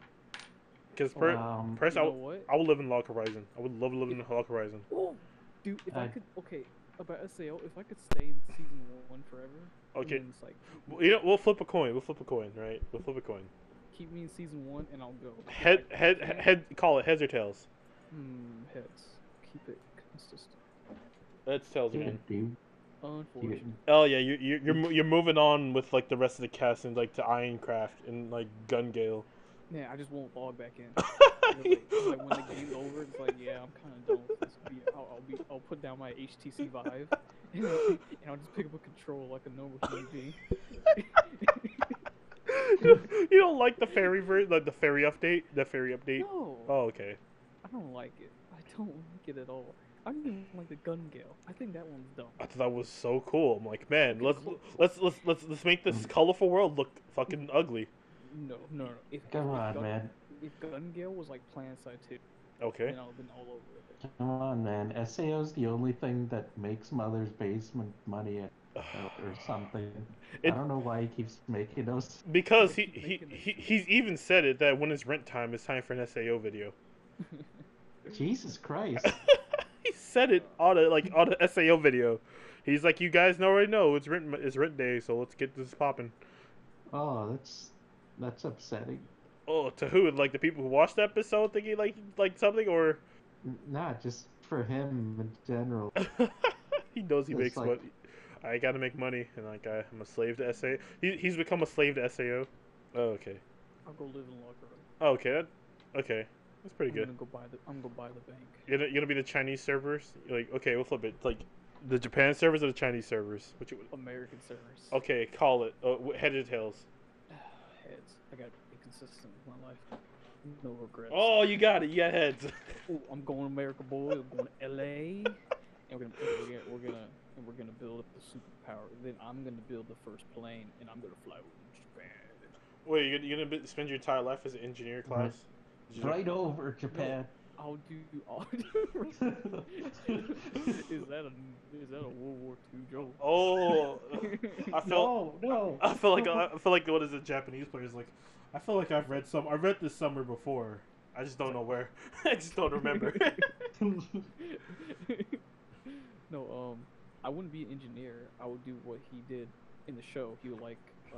[SPEAKER 1] Because per,
[SPEAKER 3] Um,
[SPEAKER 1] First,
[SPEAKER 2] you
[SPEAKER 1] I
[SPEAKER 2] know
[SPEAKER 1] w-
[SPEAKER 2] what?
[SPEAKER 1] I would live in Log Horizon. I would love to live in Log Horizon.
[SPEAKER 2] Oh, dude, if I,
[SPEAKER 3] I-
[SPEAKER 2] could, okay, about SAO, if I could stay in season one forever,
[SPEAKER 1] Okay.
[SPEAKER 2] it's like
[SPEAKER 1] Well, You know, we'll flip a coin. We'll flip a coin, right? We'll flip a coin.
[SPEAKER 2] keep me in season one and I'll go.
[SPEAKER 1] Head, head, head. Call it heads or tails.
[SPEAKER 2] Hmm, heads. Keep it consistent.
[SPEAKER 1] Heads, tails
[SPEAKER 3] yeah,
[SPEAKER 1] again.
[SPEAKER 3] dude.
[SPEAKER 2] Unfortunately.
[SPEAKER 1] Oh yeah, you're you're you're, you're moving on with like the rest of the cast and like to Ironcraft and like Gun Gale.
[SPEAKER 2] Yeah, I just won't log back in. (laughs) Like, like when the game's over, it's like, yeah, I'm kind of done with this. Be, I'll, I'll be, I'll put down my HTC Vive, (laughs) and, I'll- and I'll just pick up a controller like a normal human being. (laughs)
[SPEAKER 1] you don't like the fairy ver- like the fairy update? The fairy update?
[SPEAKER 2] no,
[SPEAKER 1] Oh okay.
[SPEAKER 2] I don't like it. I don't like it at all. I don't even like the gun gale. I think that one's dumb.
[SPEAKER 1] I thought that was so cool. I'm like, man, let's let's let's let's let's make this mm. colorful world look fucking ugly.
[SPEAKER 2] No, no, no. If,
[SPEAKER 3] Come
[SPEAKER 2] if
[SPEAKER 3] on,
[SPEAKER 2] gun,
[SPEAKER 3] man.
[SPEAKER 2] If gun gale was like Planet Side 2,
[SPEAKER 1] Okay.
[SPEAKER 2] then I'll have been all over it.
[SPEAKER 3] Come on, man. SAO's the only thing that makes Mother's Basement money at, (sighs) or something.
[SPEAKER 1] It-
[SPEAKER 3] I don't know why he keeps making those.
[SPEAKER 1] Because he, he, he he's even said it that when it's rent time, it's time for an SAO video. (laughs)
[SPEAKER 3] Jesus Christ. (laughs)
[SPEAKER 1] he said it on a like on a SAO video. He's like, you guys already know it's rent it's rent day, so let's get this popping.
[SPEAKER 3] Oh, that's that's upsetting.
[SPEAKER 1] Oh, to who? Like the people who watched the episode thinking like like something, or
[SPEAKER 3] N- Not just for him in general. (laughs)
[SPEAKER 1] he knows he
[SPEAKER 3] It's
[SPEAKER 1] makes
[SPEAKER 3] like-
[SPEAKER 1] money. I gotta make money, and like I, I'm a slave to SAO. He, he's become a slave to SAO. Oh, okay.
[SPEAKER 2] I'll go live in Locker Room.
[SPEAKER 1] Oh, okay. That, okay. That's pretty
[SPEAKER 2] I'm
[SPEAKER 1] good.
[SPEAKER 2] gonna go buy the. I'm gonna go buy the bank.
[SPEAKER 1] You're gonna, you're gonna be the Chinese servers. You're like, okay, we'll flip it. It's like the Japan servers or the Chinese servers. Which?
[SPEAKER 2] American servers.
[SPEAKER 1] Okay, call it. Uh, wh- head or tails.
[SPEAKER 2] Heads. I gotta be consistent with my life. No regrets.
[SPEAKER 1] Oh, you got it. You got heads.
[SPEAKER 2] Ooh, I'm going to America, boy. I'm going to LA, and we're gonna we're gonna we're gonna, and we're gonna build up the superpower. Then I'm gonna build the first plane, and I'm gonna fly over to Japan.
[SPEAKER 1] Wait, you're, gonna- you're gonna spend your entire life as an engineer class? Did you-
[SPEAKER 3] Right over Japan.
[SPEAKER 2] I'll do. I'll (laughs) do. (laughs) is that a is that a World War II joke?
[SPEAKER 1] Oh, I (laughs) felt.
[SPEAKER 3] no, no.
[SPEAKER 1] I feel like I feel like what is it? Japanese players like. I feel like I've read some. I read this summer before. I just don't know where. I just don't remember.
[SPEAKER 2] no, um, I wouldn't be an engineer. I would do what he did in the show. He would like, uh,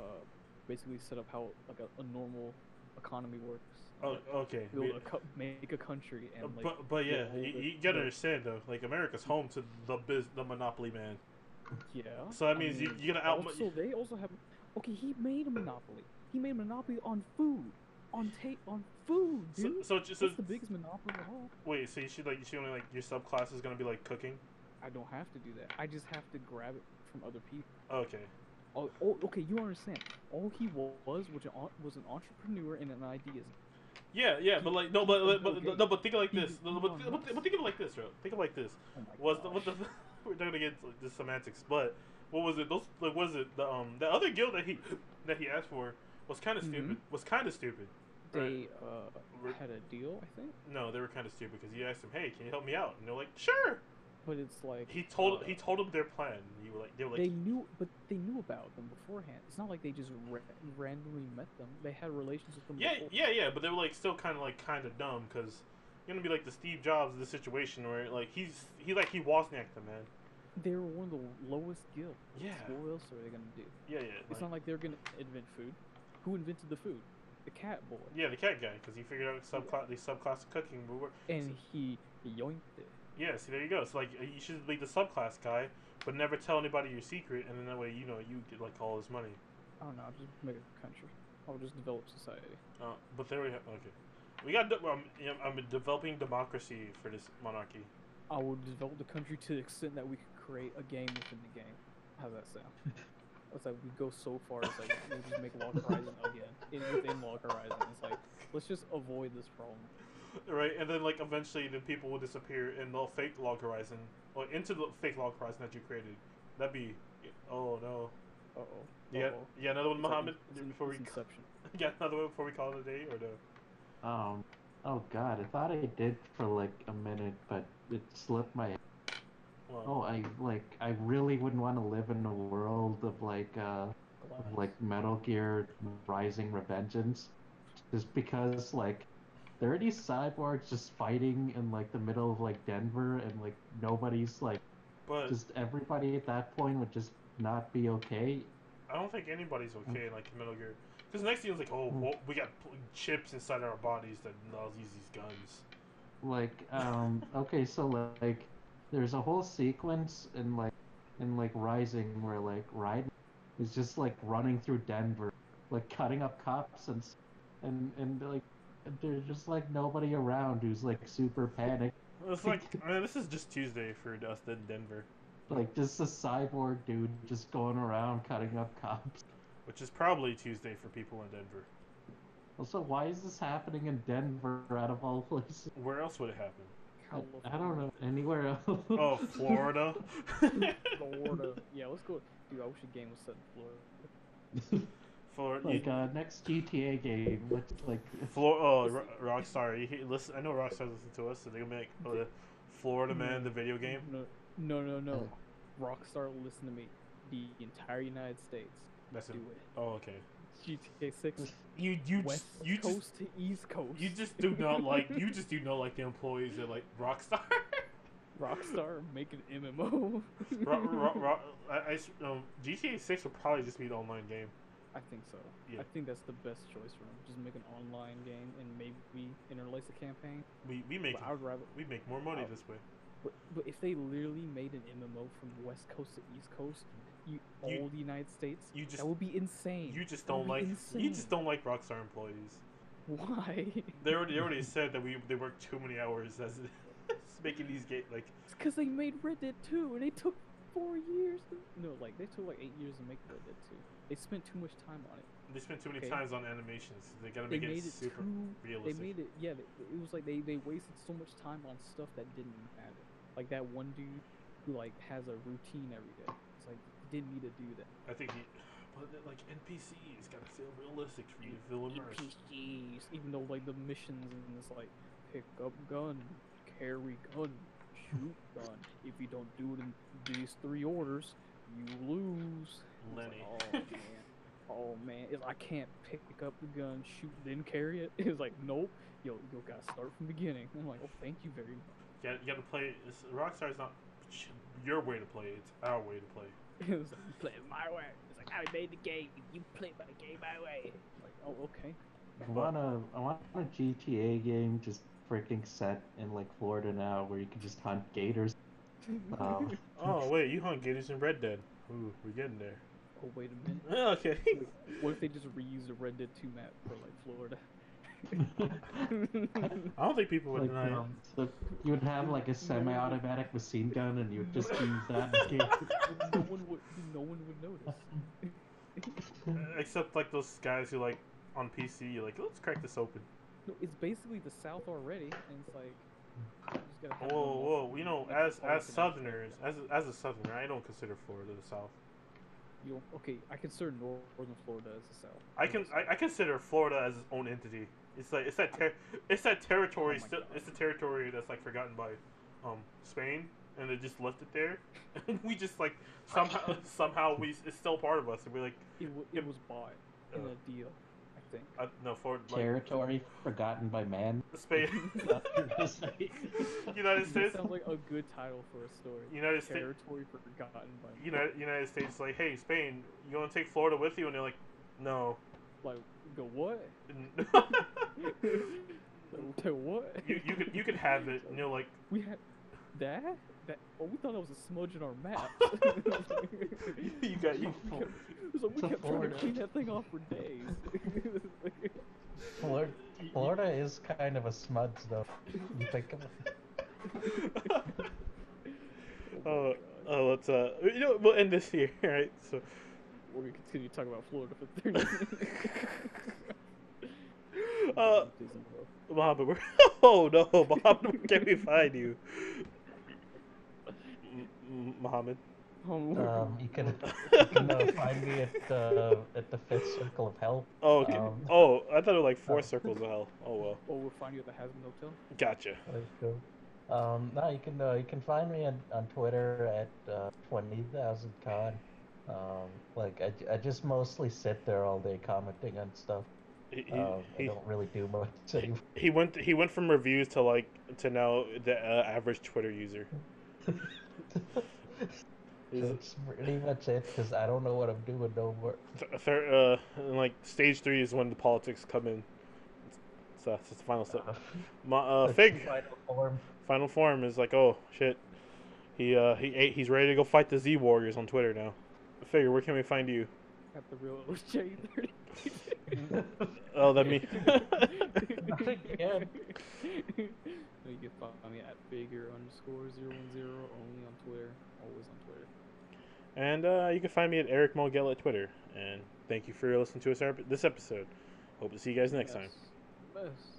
[SPEAKER 2] basically set up how like a, a normal economy works.
[SPEAKER 1] Oh, okay.
[SPEAKER 2] Build a co- make a country and uh, like.
[SPEAKER 1] but but yeah, you, you gotta understand though. Like America's home to the biz, the monopoly man.
[SPEAKER 2] Yeah.
[SPEAKER 1] So that means you-
[SPEAKER 2] mean,
[SPEAKER 1] you're gonna out-
[SPEAKER 2] Also, they also have. Okay, he made a monopoly. He made a monopoly on food, on tape, on food,
[SPEAKER 1] So
[SPEAKER 2] dude.
[SPEAKER 1] so just so,
[SPEAKER 2] That's the biggest monopoly of all.
[SPEAKER 1] wait. So you should like you should only like your subclass is gonna be like cooking.
[SPEAKER 2] I don't have to do that. I just have to grab it from other people.
[SPEAKER 1] Okay.
[SPEAKER 2] Oh, oh okay, you understand. All he was was an, was an entrepreneur and an ideas.
[SPEAKER 1] Yeah, yeah, but like no, but but,
[SPEAKER 2] Okay.
[SPEAKER 1] no, but think of it like this. No, but, but, but think of it like this, bro. Think of it like this.
[SPEAKER 2] Oh
[SPEAKER 1] Was the what the (laughs) we're not gonna get into the semantics, but what was it? Those like what is it? The um the other guild that he (laughs) that he asked for was kind of
[SPEAKER 2] Mhm.
[SPEAKER 1] stupid. Was kind of stupid.
[SPEAKER 2] They uh, had a deal, I think,
[SPEAKER 1] No, they were kind of stupid because he asked him, "Hey, can you help me out?" And they're like, "Sure."
[SPEAKER 2] But it's like
[SPEAKER 1] He told
[SPEAKER 2] uh,
[SPEAKER 1] he told them their plan. You were like, they were like,
[SPEAKER 2] they knew, but they knew about them beforehand. It's not like they just ra- randomly met them. They had relations with them.
[SPEAKER 1] yeah,
[SPEAKER 2] before.
[SPEAKER 1] yeah, yeah, but they were like still kind of like kind of dumb because you're gonna be like the Steve Jobs of the situation where like he's he like he Wozniaked them, man.
[SPEAKER 2] They were one of the lowest guilds.
[SPEAKER 1] Yeah.
[SPEAKER 2] What else are they gonna do?
[SPEAKER 1] Yeah, yeah.
[SPEAKER 2] It's
[SPEAKER 1] like-
[SPEAKER 2] not like they're gonna invent food. Who invented the food? The cat boy.
[SPEAKER 1] Yeah, the cat guy, because he figured out subclass, the subclass of cooking would work.
[SPEAKER 2] And he yoinked it.
[SPEAKER 1] Yeah, see, there you go. So like, you should be the subclass guy, but never tell anybody your secret, and then that way, you know, you get like all this money.
[SPEAKER 2] I don't know. I'll just make a country. I'll just develop society.
[SPEAKER 1] Uh, but there we have. Okay, we got. de- Um, yeah, I'm developing democracy for this monarchy.
[SPEAKER 2] I will develop the country to the extent that we could create a game within the game. How's that sound? (laughs) It's like we go so far. It's like we'll just make Log Horizon again in, within Log Horizon. It's like let's just avoid this problem. (laughs)
[SPEAKER 1] Right, and then like eventually, the people will disappear and they'll fake log horizon or into the fake log horizon that you created. That'd be. Oh no.
[SPEAKER 2] Uh oh.
[SPEAKER 1] Yeah, yeah. Another one, Muhammad. Before we
[SPEAKER 2] Inception. (laughs)
[SPEAKER 1] yeah, another one before we call it a day or no.
[SPEAKER 3] Um. Oh God, I thought I did for like a minute, but it slipped my.
[SPEAKER 1] Well,
[SPEAKER 3] Oh, I like. I really wouldn't want to live in a world of like uh, of like Metal Gear Rising Revengeance, just because like there these cyborgs just fighting in like the middle of like Denver, and like nobody's like
[SPEAKER 1] But
[SPEAKER 3] just everybody at that point would just not be okay.
[SPEAKER 1] I don't think anybody's okay in like Metal Gear. Because next thing was like, oh,
[SPEAKER 3] Mm.
[SPEAKER 1] well, we got chips inside our bodies that allows use these guns.
[SPEAKER 3] Like, (laughs) um, okay, so like, there's a whole sequence in like, in like Rising where like Raiden is just like running through Denver, like cutting up cops and, and and like, there's just like nobody around who's like super panicked.
[SPEAKER 1] It's like, I mean, this is just Tuesday for us in Denver,
[SPEAKER 3] Like just a cyborg dude just going around cutting up cops.
[SPEAKER 1] which is probably Tuesday for people in Denver.
[SPEAKER 3] Also, why is this happening in Denver out of all places?
[SPEAKER 1] Where else would it happen?
[SPEAKER 3] I, I don't know anywhere else.
[SPEAKER 1] Oh, Florida. (laughs)
[SPEAKER 2] Florida. Yeah, let's go. Dude, I wish the game was set in Florida. (laughs)
[SPEAKER 1] Florida.
[SPEAKER 3] like uh, next GTA game, let's like
[SPEAKER 1] Flor- oh, Ro- Rockstar. You hear- listen, I know Rockstar listen to us, so they're gonna make uh, the Florida Man the video game.
[SPEAKER 2] No, no, no, no. Rockstar, will listen to me. The entire United States.
[SPEAKER 1] That's
[SPEAKER 2] Do
[SPEAKER 1] it.
[SPEAKER 2] it.
[SPEAKER 1] Oh, okay.
[SPEAKER 2] GTA 6,
[SPEAKER 1] You you
[SPEAKER 2] West
[SPEAKER 1] just you
[SPEAKER 2] Coast
[SPEAKER 1] just
[SPEAKER 2] to East Coast.
[SPEAKER 1] you just do not (laughs) like you just do not like the employees at like Rockstar.
[SPEAKER 2] Rockstar making MMO.
[SPEAKER 1] ro- ro- ro- (laughs) I, I s- um, GTA Six will probably just be an online game.
[SPEAKER 2] I think so.
[SPEAKER 1] Yeah.
[SPEAKER 2] I think that's the best choice for them. Just make an online game and maybe we interlace a campaign.
[SPEAKER 1] We we make
[SPEAKER 2] I would rather.
[SPEAKER 1] we make more money
[SPEAKER 2] Oh.
[SPEAKER 1] this way.
[SPEAKER 2] But, but if they literally made an MMO from West Coast to East Coast, you,
[SPEAKER 1] You-
[SPEAKER 2] all the United States,
[SPEAKER 1] you just-
[SPEAKER 2] that would be insane.
[SPEAKER 1] You just don't like you just don't like Rockstar employees.
[SPEAKER 2] Why?
[SPEAKER 1] They already they already (laughs) said that we they work too many hours as making these games. like
[SPEAKER 2] It's because they made Red Dead 2 and they took four years. To, no, like they took like eight years to make Red Dead 2. They spent too much time on it.
[SPEAKER 1] they spent too many
[SPEAKER 2] Okay.
[SPEAKER 1] times on animations. They gotta
[SPEAKER 2] They
[SPEAKER 1] make
[SPEAKER 2] made
[SPEAKER 1] it
[SPEAKER 2] it
[SPEAKER 1] super
[SPEAKER 2] too.
[SPEAKER 1] realistic.
[SPEAKER 2] They made it. Yeah, they, it was like they they wasted so much time on stuff that didn't matter. Like that one dude who like has a routine every day. It's like didn't need to do that.
[SPEAKER 1] I think he, but like NPCs gotta feel realistic for you to feel immersed.
[SPEAKER 2] NPCs, even though like the missions and it's like pick up gun, carry gun, shoot (laughs) gun. If you don't do it in these three orders, you lose. It's like, oh man. (laughs) Oh man, it's, I can't pick up the gun, shoot, then carry it. (laughs) It's like, nope. Yo, you gotta start from the beginning. I'm like, oh, thank you very much.
[SPEAKER 1] You gotta, you gotta play. It's, Rockstar's not your way to play. It's our way to play. (laughs)
[SPEAKER 2] it was like, you play it my way. It's like, I made the game. You play my game my way. Like, oh, okay.
[SPEAKER 3] I want a I want a GTA game just freaking set in like Florida now where you can just hunt gators. Um,
[SPEAKER 1] Oh wait, you hunt gators in Red Dead. Ooh, we're getting there.
[SPEAKER 2] Oh, wait a minute. (laughs)
[SPEAKER 1] Okay.
[SPEAKER 2] Wait, what if they just reuse the Red Dead 2 map for like Florida? (laughs)
[SPEAKER 1] I don't think people would
[SPEAKER 3] like,
[SPEAKER 1] deny
[SPEAKER 3] um, so you would have like a semi-automatic machine gun and you would just (laughs) use that in
[SPEAKER 2] no one would. No one would notice.
[SPEAKER 1] Except like those guys who like on PC, you're like, let's crack this open.
[SPEAKER 2] No, it's basically the South already, and it's like. just
[SPEAKER 1] Whoa, whoa,
[SPEAKER 2] more-
[SPEAKER 1] you know, as as Southerners, as a, as a Southerner, I don't consider Florida the South.
[SPEAKER 2] You okay? I consider Northern Florida as the South.
[SPEAKER 1] I can I, I consider Florida as its own entity. It's like it's that ter- it's that territory.
[SPEAKER 2] Oh
[SPEAKER 1] still, it's the territory that's like forgotten by um Spain, and they just left it there. (laughs) And we just like somehow (laughs) somehow we it's still part of us, and we're like
[SPEAKER 2] It, w- it was bought in
[SPEAKER 1] Uh,
[SPEAKER 2] a deal, think.
[SPEAKER 1] uh, no for like
[SPEAKER 3] Territory forgotten by man.
[SPEAKER 1] Spain, (laughs) United
[SPEAKER 2] That
[SPEAKER 1] States,
[SPEAKER 2] sounds like a good title for a story.
[SPEAKER 1] United States,
[SPEAKER 2] Territory forgotten by
[SPEAKER 1] United United States. Like, hey Spain, you want to take Florida with you? And they're like, no.
[SPEAKER 2] like go what? (laughs) To what?
[SPEAKER 1] you you could you could have it. And you're like,
[SPEAKER 2] We have that. That. Oh, we thought that was a smudge in our map. (laughs) (laughs)
[SPEAKER 1] you got you. (laughs)
[SPEAKER 2] It was like we
[SPEAKER 3] To
[SPEAKER 2] kept trying to clean that thing off for days.
[SPEAKER 3] Florida, Florida is kind of a smudge though. You think of it.
[SPEAKER 1] Oh, oh, let's uh, you know, we'll end this here, right? So,
[SPEAKER 2] We're gonna continue to talk about Florida for thirty minutes.
[SPEAKER 1] uh,
[SPEAKER 2] Disney, bro.
[SPEAKER 1] Mohammed, where? Oh no, Mohammed, where can we find you? M- M- Mohammed.
[SPEAKER 2] Um,
[SPEAKER 3] Um, you (laughs) can, you can uh, (laughs) find me at uh, at the fifth circle of hell.
[SPEAKER 1] Oh, okay.
[SPEAKER 3] Um,
[SPEAKER 1] oh, I thought it was like four
[SPEAKER 3] uh,
[SPEAKER 1] circles of hell. Oh well,
[SPEAKER 2] oh, we'll find you at the Hazbin Hotel.
[SPEAKER 1] gotcha.
[SPEAKER 3] Let's. Um, no, you can uh, you can find me on, on Twitter at uh, twenty thousand con. Um, like I just mostly sit there all day commenting on stuff.
[SPEAKER 1] He, he,
[SPEAKER 3] Um, I don't really do much anymore.
[SPEAKER 1] he went he went from reviews to like to now the uh, average Twitter user. (laughs) He's-
[SPEAKER 3] That's pretty much it because I don't know what I'm doing no more.
[SPEAKER 1] third, uh, and, like stage three is when the politics come in. So that's the final step. My, uh, Fig
[SPEAKER 3] final form.
[SPEAKER 1] final form is like, oh shit, he uh he ate, he's ready to go fight the Z Warriors on Twitter now. Figure, where can we find you?
[SPEAKER 2] At the real OJ thirty.
[SPEAKER 1] Oh, that me. (laughs) (laughs)
[SPEAKER 3] Not again. (laughs)
[SPEAKER 2] you can find me at figure underscore zero one zero only on Twitter, always on Twitter.
[SPEAKER 1] And uh, you can find me at Eric Mogel at Twitter. And thank you for listening to us this episode. Hope to see you guys next time.
[SPEAKER 2] Yes. Yes.